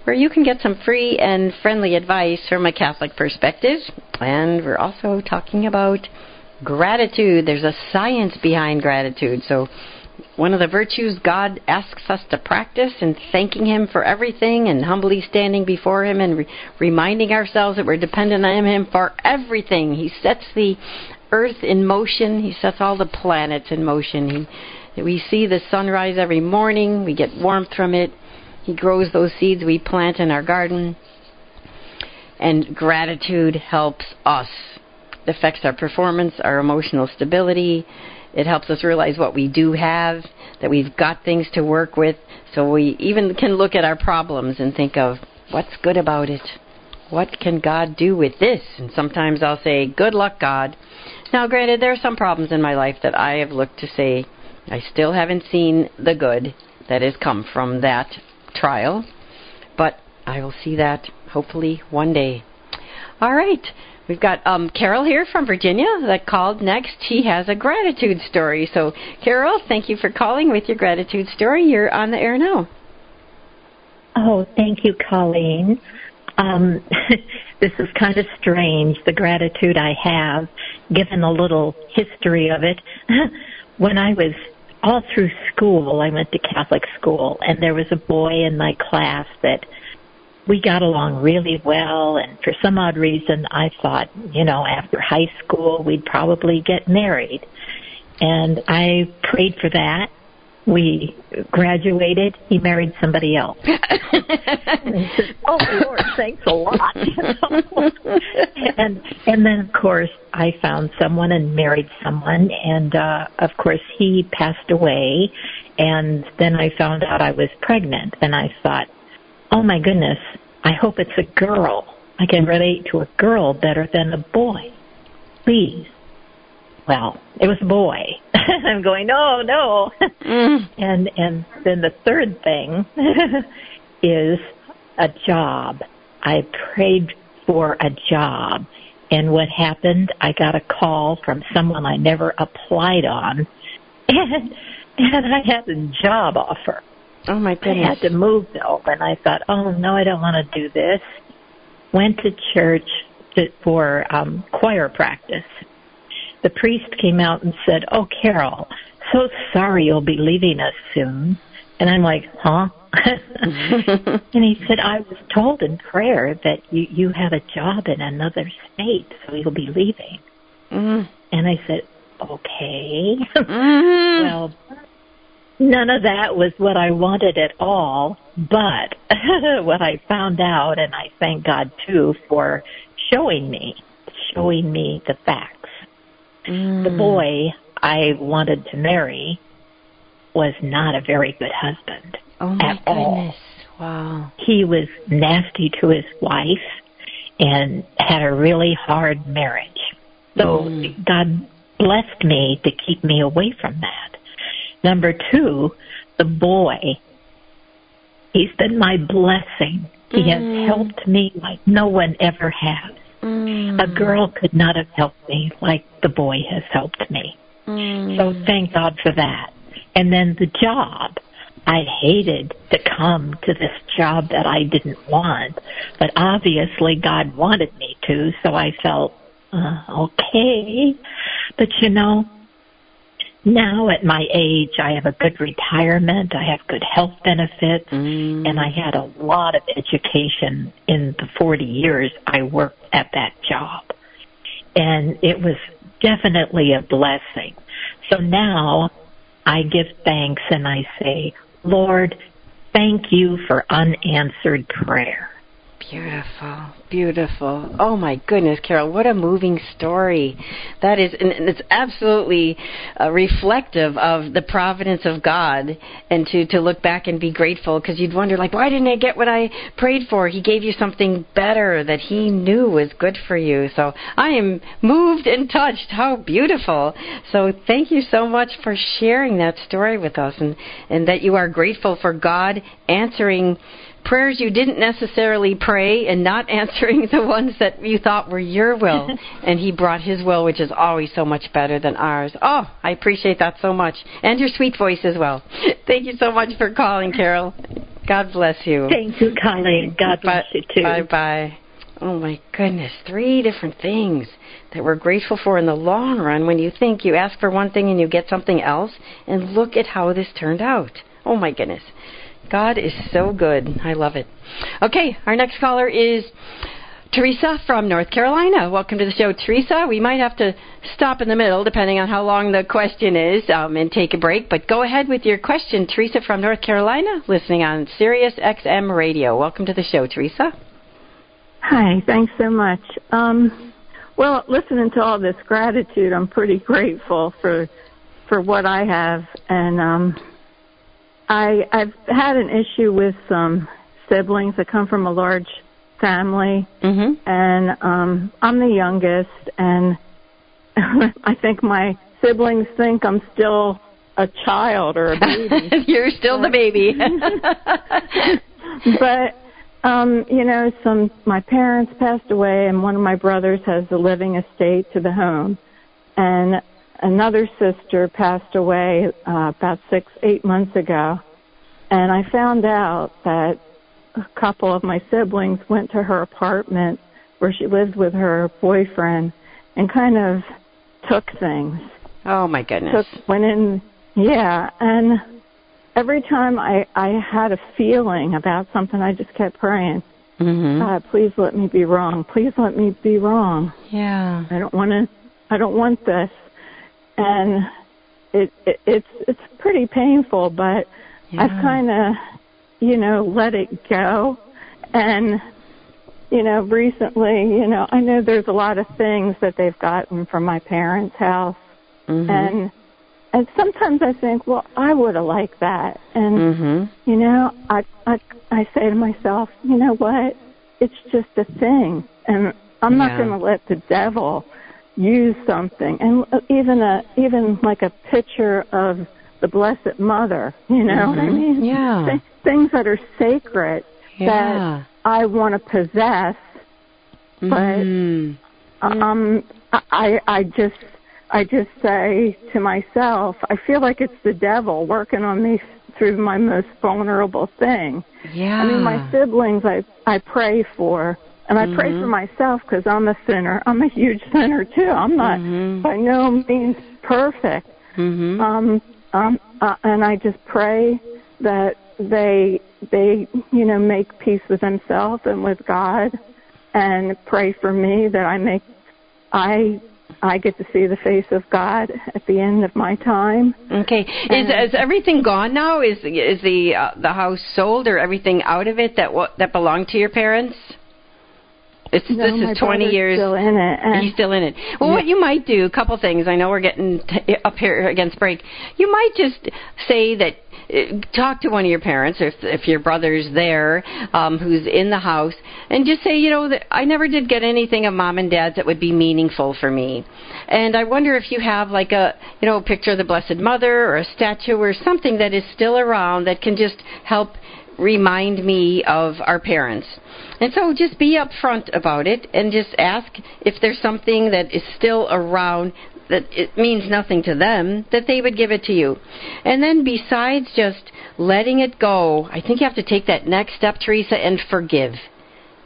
where you can get some free and friendly advice from a Catholic perspective. And we're also talking about gratitude. There's a science behind gratitude. So, one of the virtues God asks us to practice and thanking Him for everything and humbly standing before Him and re- reminding ourselves that we're dependent on Him for everything. He sets the earth in motion. He sets all the planets in motion. He, we see the sunrise every morning. We get warmth from it. He grows those seeds we plant in our garden. And gratitude helps us. It affects our performance, our emotional stability. It helps us realize what we do have, that we've got things to work with. So we even can look at our problems and think of what's good about it. What can God do with this? And sometimes I'll say, Good luck, God. Now, granted, there are some problems in my life that I have looked to say I still haven't seen the good that has come from that trial, but I will see that hopefully one day. All right, We've got um, Carol here from Virginia that called next. She has a gratitude story. So, Carol, thank you for calling with your gratitude story. You're on the air now. Oh, thank you, Coleen. Um, this is kind of strange, the gratitude I have, given a little history of it. when I was all through school, I went to Catholic school, and there was a boy in my class that we got along really well, and for some odd reason, I thought, you know, after high school, we'd probably get married. And I prayed for that, we graduated, he married somebody else. said, "Oh Lord, thanks a lot." and and then of course I found someone and married someone, and uh, of course he passed away, and then I found out I was pregnant, and I thought, "Oh my goodness, I hope it's a girl. I can relate to a girl better than a boy. Please." Well, it was a boy. I'm going, no, no. Mm. And and then the third thing is a job. I prayed for a job. And what happened, I got a call from someone I never applied on. And and I had a job offer. Oh my goodness. I had to move though, and I thought, oh no, I don't want to do this. Went to church to, for um choir practice the priest came out and said, Oh, Carol, so sorry you'll be leaving us soon. And I'm like, Huh? and he said, I was told in prayer that you, you have a job in another state, so you'll be leaving. Mm. And I said, Okay. Mm-hmm. well, none of that was what I wanted at all. But what I found out, and I thank God too for showing me, showing me the facts Mm. The boy I wanted to marry was not a very good husband. Oh my at goodness. All. Wow. He was nasty to his wife and had a really hard marriage. So mm. God blessed me to keep me away from that. Number two, the boy, he's been my blessing. He mm. has helped me like no one ever has. Mm. A girl could not have helped me like the boy has helped me. Mm. So thank God for that. And then the job. I hated to come to this job that I didn't want, but obviously God wanted me to, so I felt, uh, okay. But you know, now at my age, I have a good retirement, I have good health benefits, mm. and I had a lot of education in the 40 years I worked at that job. And it was definitely a blessing. So now I give thanks and I say, Lord, thank you for unanswered prayer. Beautiful, beautiful. Oh my goodness, Carol, what a moving story. That is, and it's absolutely uh, reflective of the providence of God, and to to look back and be grateful because you'd wonder like, why didn't I get what I prayed for? He gave you something better that He knew was good for you. So I am moved and touched. How beautiful. So thank you so much for sharing that story with us, and and that you are grateful for God answering prayers you didn't necessarily pray and not answering the ones that you thought were your will. and He brought His will, which is always so much better than ours. Oh, I appreciate that so much. And your sweet voice as well. Thank you so much for calling, Carol. God bless you. Thank you, Coleen. God bless you too. Bye bye. Oh my goodness, three different things that we're grateful for in the long run when you think you ask for one thing and you get something else. And look at how this turned out. Oh my goodness. God is so good. I love it. Okay, our next caller is Teresa from North Carolina. Welcome to the show, Teresa. We might have to stop in the middle depending on how long the question is um, and take a break, but go ahead with your question. Teresa from North Carolina, listening on Sirius XM Radio. Welcome to the show, Teresa. Hi, thanks so much. Um, well, listening to all this gratitude, I'm pretty grateful for for what I have, and um, I I've had an issue with some siblings that come from a large family, mm-hmm. and um, I'm the youngest, and I think my siblings think I'm still a child or a baby. You're still the baby. but um, you know, some my parents passed away, and one of my brothers has the living estate to the home, and another sister passed away uh, about six, eight months ago, and I found out that a couple of my siblings went to her apartment where she lived with her boyfriend and kind of took things. Oh my goodness. Took went in, yeah, and every time I I had a feeling about something, I just kept praying. Mm-hmm. God, please let me be wrong. Please let me be wrong. Yeah. I don't want to. I don't want this. And it, it it's it's pretty painful, but Yeah. I've kind of, you know, let it go. And you know, recently, you know, I know there's a lot of things that they've gotten from my parents' house, Mhm. and and sometimes I think, well, I would have liked that, and Mhm. you know, I I I say to myself, you know what? It's just a thing, and I'm not going to let the devil use something, and even a even like a picture of the Blessed Mother. You know what I Mhm. mean? Yeah. Th- things that are sacred Yeah. that I want to possess, but um, I I just I just say to myself, I feel like it's the devil working on me through my most vulnerable thing. Yeah. I mean, my siblings, I I pray for, and I pray Mhm. for myself because I'm a sinner. I'm a huge sinner too. I'm not Mhm. by no means perfect. Mhm. Um, um, uh, and I just pray that they they you know make peace with themselves and with God, and pray for me that I make I I get to see the face of God at the end of my time. Okay. Is And- is everything gone now? Is is the uh, the house sold or everything out of it that what that belonged to your parents? It's No, this is 20 years. still in it, and- He's still in it. Well, Yeah. what you might do, a couple things. I know we're getting t- up here against break. You might just say that uh, talk to one of your parents, or if, if your brother's there, um, who's in the house, and just say, you know, that I never did get anything of mom and dad's that would be meaningful for me. And I wonder if you have like a, you know, a picture of the Blessed Mother or a statue or something that is still around that can just help remind me of our parents. And so just be upfront about it and just ask if there's something that is still around that it means nothing to them, that they would give it to you. And then besides just letting it go, I think you have to take that next step, Teresa, and forgive.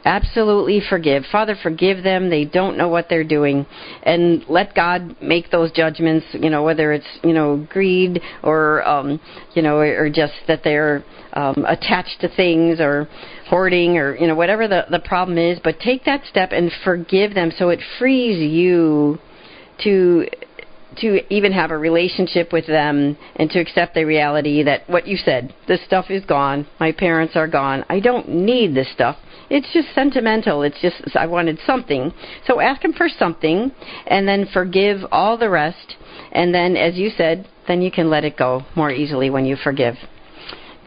Absolutely forgive. Father, forgive them. They don't know what they're doing. And let God make those judgments, you know, whether it's, you know, greed or, um, you know, or just that they're um, attached to things or hoarding or, you know, whatever the, the problem is. But take that step and forgive them so it frees you to to even have a relationship with them and to accept the reality that what you said, this stuff is gone. My parents are gone. I don't need this stuff. It's just sentimental. It's just I wanted something. So ask him for something and then forgive all the rest. And then, as you said, then you can let it go more easily when you forgive.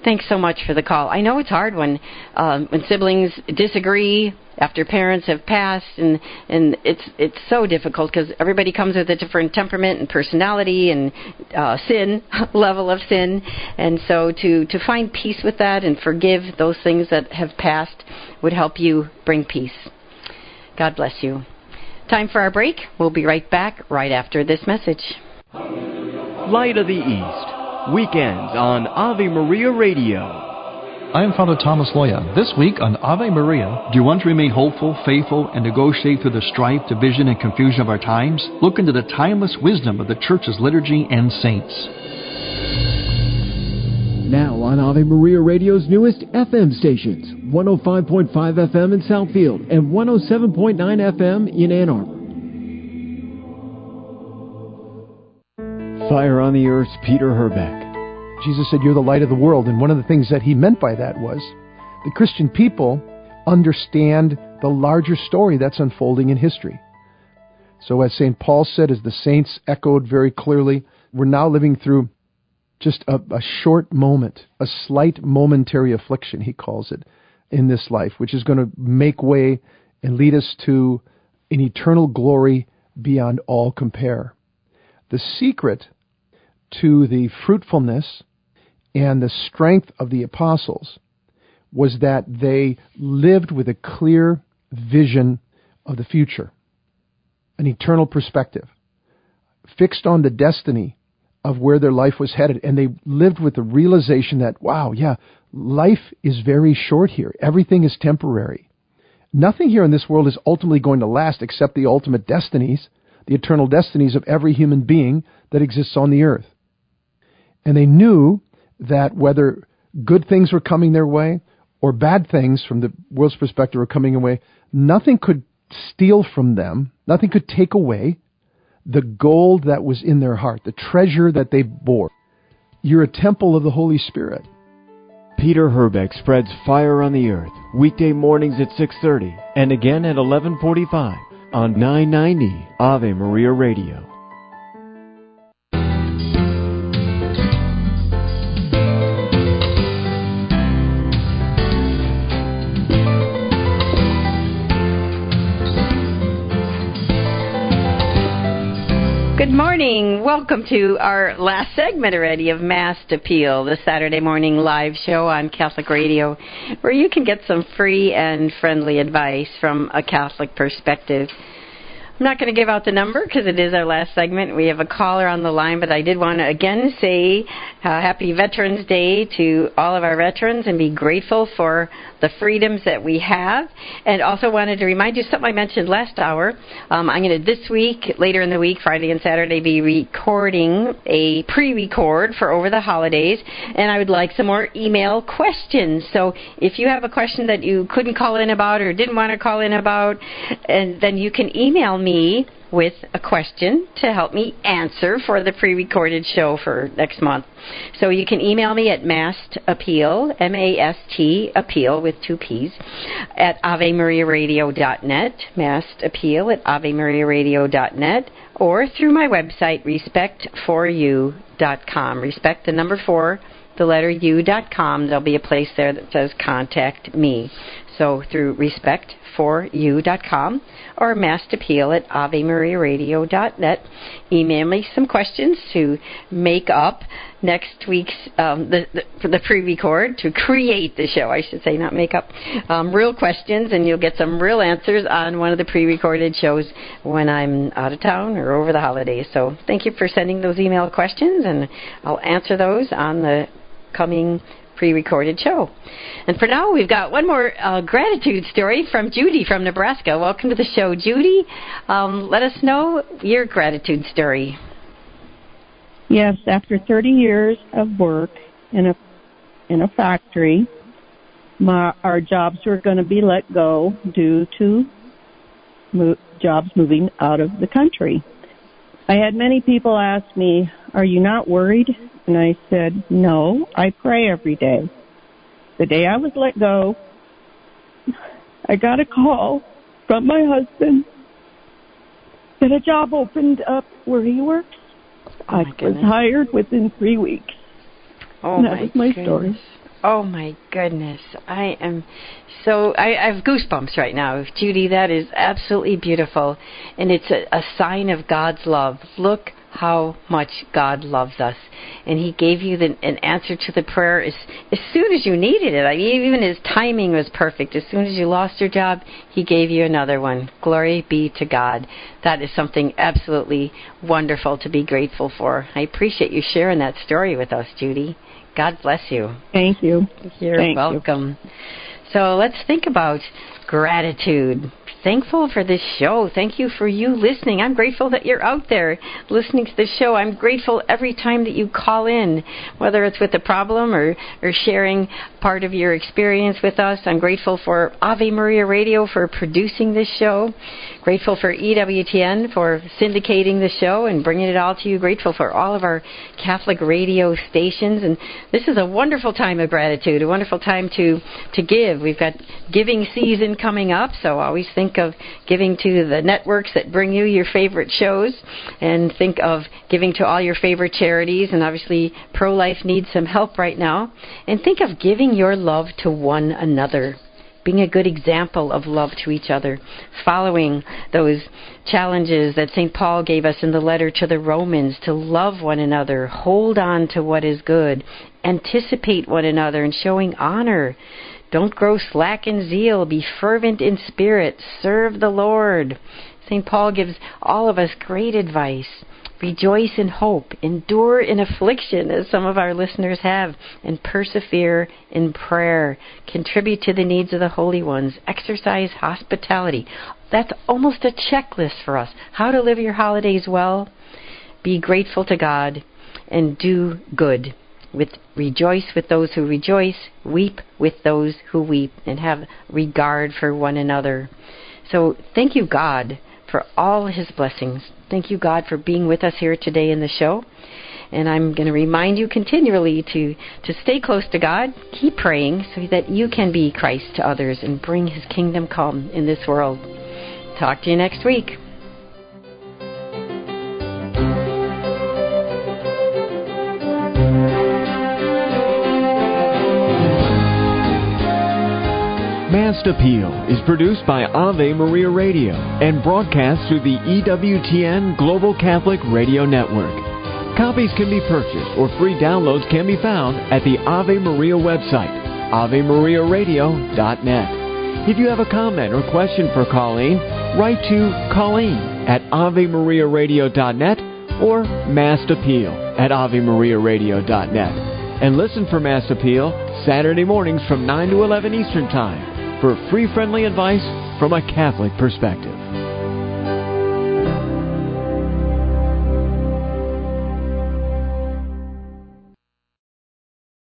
Thanks so much for the call. I know it's hard when um, when siblings disagree after parents have passed, and and it's it's so difficult because everybody comes with a different temperament and personality and uh, sin level of sin, and so to to find peace with that and forgive those things that have passed would help you bring peace. God bless you. Time for our break. We'll be right back right after this message. Light of the East. Weekends on Ave Maria Radio. I am Father Thomas Loya. This week on Ave Maria, do you want to remain hopeful, faithful, and negotiate through the strife, division, and confusion of our times? Look into the timeless wisdom of the Church's liturgy and saints. Now on Ave Maria Radio's newest FM stations 105.5 FM in Southfield and 107.9 FM in Ann Arbor. Fire on the Earth's Peter Herbeck. Jesus said, You're the light of the world. And one of the things that he meant by that was the Christian people understand the larger story that's unfolding in history. So, as St. Paul said, as the saints echoed very clearly, we're now living through just a, a short moment, a slight momentary affliction, he calls it, in this life, which is going to make way and lead us to an eternal glory beyond all compare. The secret to the fruitfulness and the strength of the apostles was that they lived with a clear vision of the future, an eternal perspective, fixed on the destiny of where their life was headed. And they lived with the realization that, wow, yeah, life is very short here. Everything is temporary. Nothing here in this world is ultimately going to last except the ultimate destinies, the eternal destinies of every human being that exists on the earth. And they knew that whether good things were coming their way or bad things from the world's perspective were coming away, nothing could steal from them, nothing could take away the gold that was in their heart, the treasure that they bore. You're a temple of the Holy Spirit. Peter Herbeck spreads fire on the earth weekday mornings at 6:30 and again at 11:45 on 990 Ave Maria Radio. Good morning. Welcome to our last segment already of Mast Appeal, the Saturday morning live show on Catholic Radio, where you can get some free and friendly advice from a Catholic perspective. I'm not going to give out the number because it is our last segment. We have a caller on the line, but I did want to again say uh, Happy Veterans Day to all of our veterans and be grateful for the freedoms that we have. And also wanted to remind you something I mentioned last hour. Um, I'm going to this week, later in the week, Friday and Saturday, be recording a pre-record for over the holidays, and I would like some more email questions. So if you have a question that you couldn't call in about or didn't want to call in about, and then you can email me me with a question to help me answer for the pre-recorded show for next month. So you can email me at mast appeal, M-A-S-T appeal with two P's, at avemariaradio.net, mast appeal at avemariaradio.net, or through my website, respect4u.com. Respect the number four, the letter u.com. There'll be a place there that says contact me. So through respect4u.com or appeal at avemariaradio.net. Email me some questions to make up next week's um, the, the, the pre-record to create the show. I should say, not make up um, real questions, and you'll get some real answers on one of the pre-recorded shows when I'm out of town or over the holidays. So thank you for sending those email questions, and I'll answer those on the coming pre-recorded show. And for now, we've got one more uh, gratitude story from Judy from Nebraska. Welcome to the show, Judy. Um, let us know your gratitude story. Yes, after 30 years of work in a in a factory, my, our jobs were going to be let go due to mo- jobs moving out of the country. I had many people ask me, "Are you not worried?" And I said, No, I pray every day. The day I was let go, I got a call from my husband that a job opened up where he works. Oh I was hired within three weeks. Oh and that my was my goodness. story. Oh my goodness. I am so I, I have goosebumps right now. Judy, that is absolutely beautiful. And it's a, a sign of God's love. Look how much God loves us. And He gave you the, an answer to the prayer as, as soon as you needed it. I mean, even His timing was perfect. As soon as you lost your job, He gave you another one. Glory be to God. That is something absolutely wonderful to be grateful for. I appreciate you sharing that story with us, Judy. God bless you. Thank you. You're Thank you. welcome. So let's think about gratitude. Thankful for this show. Thank you for you listening. I'm grateful that you're out there listening to the show. I'm grateful every time that you call in, whether it's with a problem or, or sharing part of your experience with us. I'm grateful for Ave Maria Radio for producing this show. Grateful for EWTN for syndicating the show and bringing it all to you. Grateful for all of our Catholic radio stations. And this is a wonderful time of gratitude, a wonderful time to, to give. We've got giving season coming up, so always think of giving to the networks that bring you your favorite shows and think of giving to all your favorite charities. And obviously, pro life needs some help right now. And think of giving your love to one another being a good example of love to each other, following those challenges that St. Paul gave us in the letter to the Romans to love one another, hold on to what is good, anticipate one another, and showing honor Don't grow slack in zeal. Be fervent in spirit. Serve the Lord. St. Paul gives all of us great advice. Rejoice in hope, endure in affliction, as some of our listeners have, and persevere in prayer. Contribute to the needs of the holy ones. Exercise hospitality. That's almost a checklist for us. How to live your holidays well. Be grateful to God and do good. With rejoice with those who rejoice, weep with those who weep, and have regard for one another. So thank you, God, for all His blessings. Thank you, God, for being with us here today in the show. And I'm going to remind you continually to, to stay close to God, keep praying so that you can be Christ to others and bring His kingdom come in this world. Talk to you next week. Mast Appeal is produced by Ave Maria Radio and broadcast through the EWTN Global Catholic Radio Network. Copies can be purchased or free downloads can be found at the Ave Maria website, AveMariaRadio.net. If you have a comment or question for Coleen, write to Coleen at AveMariaRadio.net or Mast Appeal at AveMariaRadio.net. And listen for Mast Appeal Saturday mornings from 9 to 11 Eastern Time for free friendly advice from a Catholic perspective.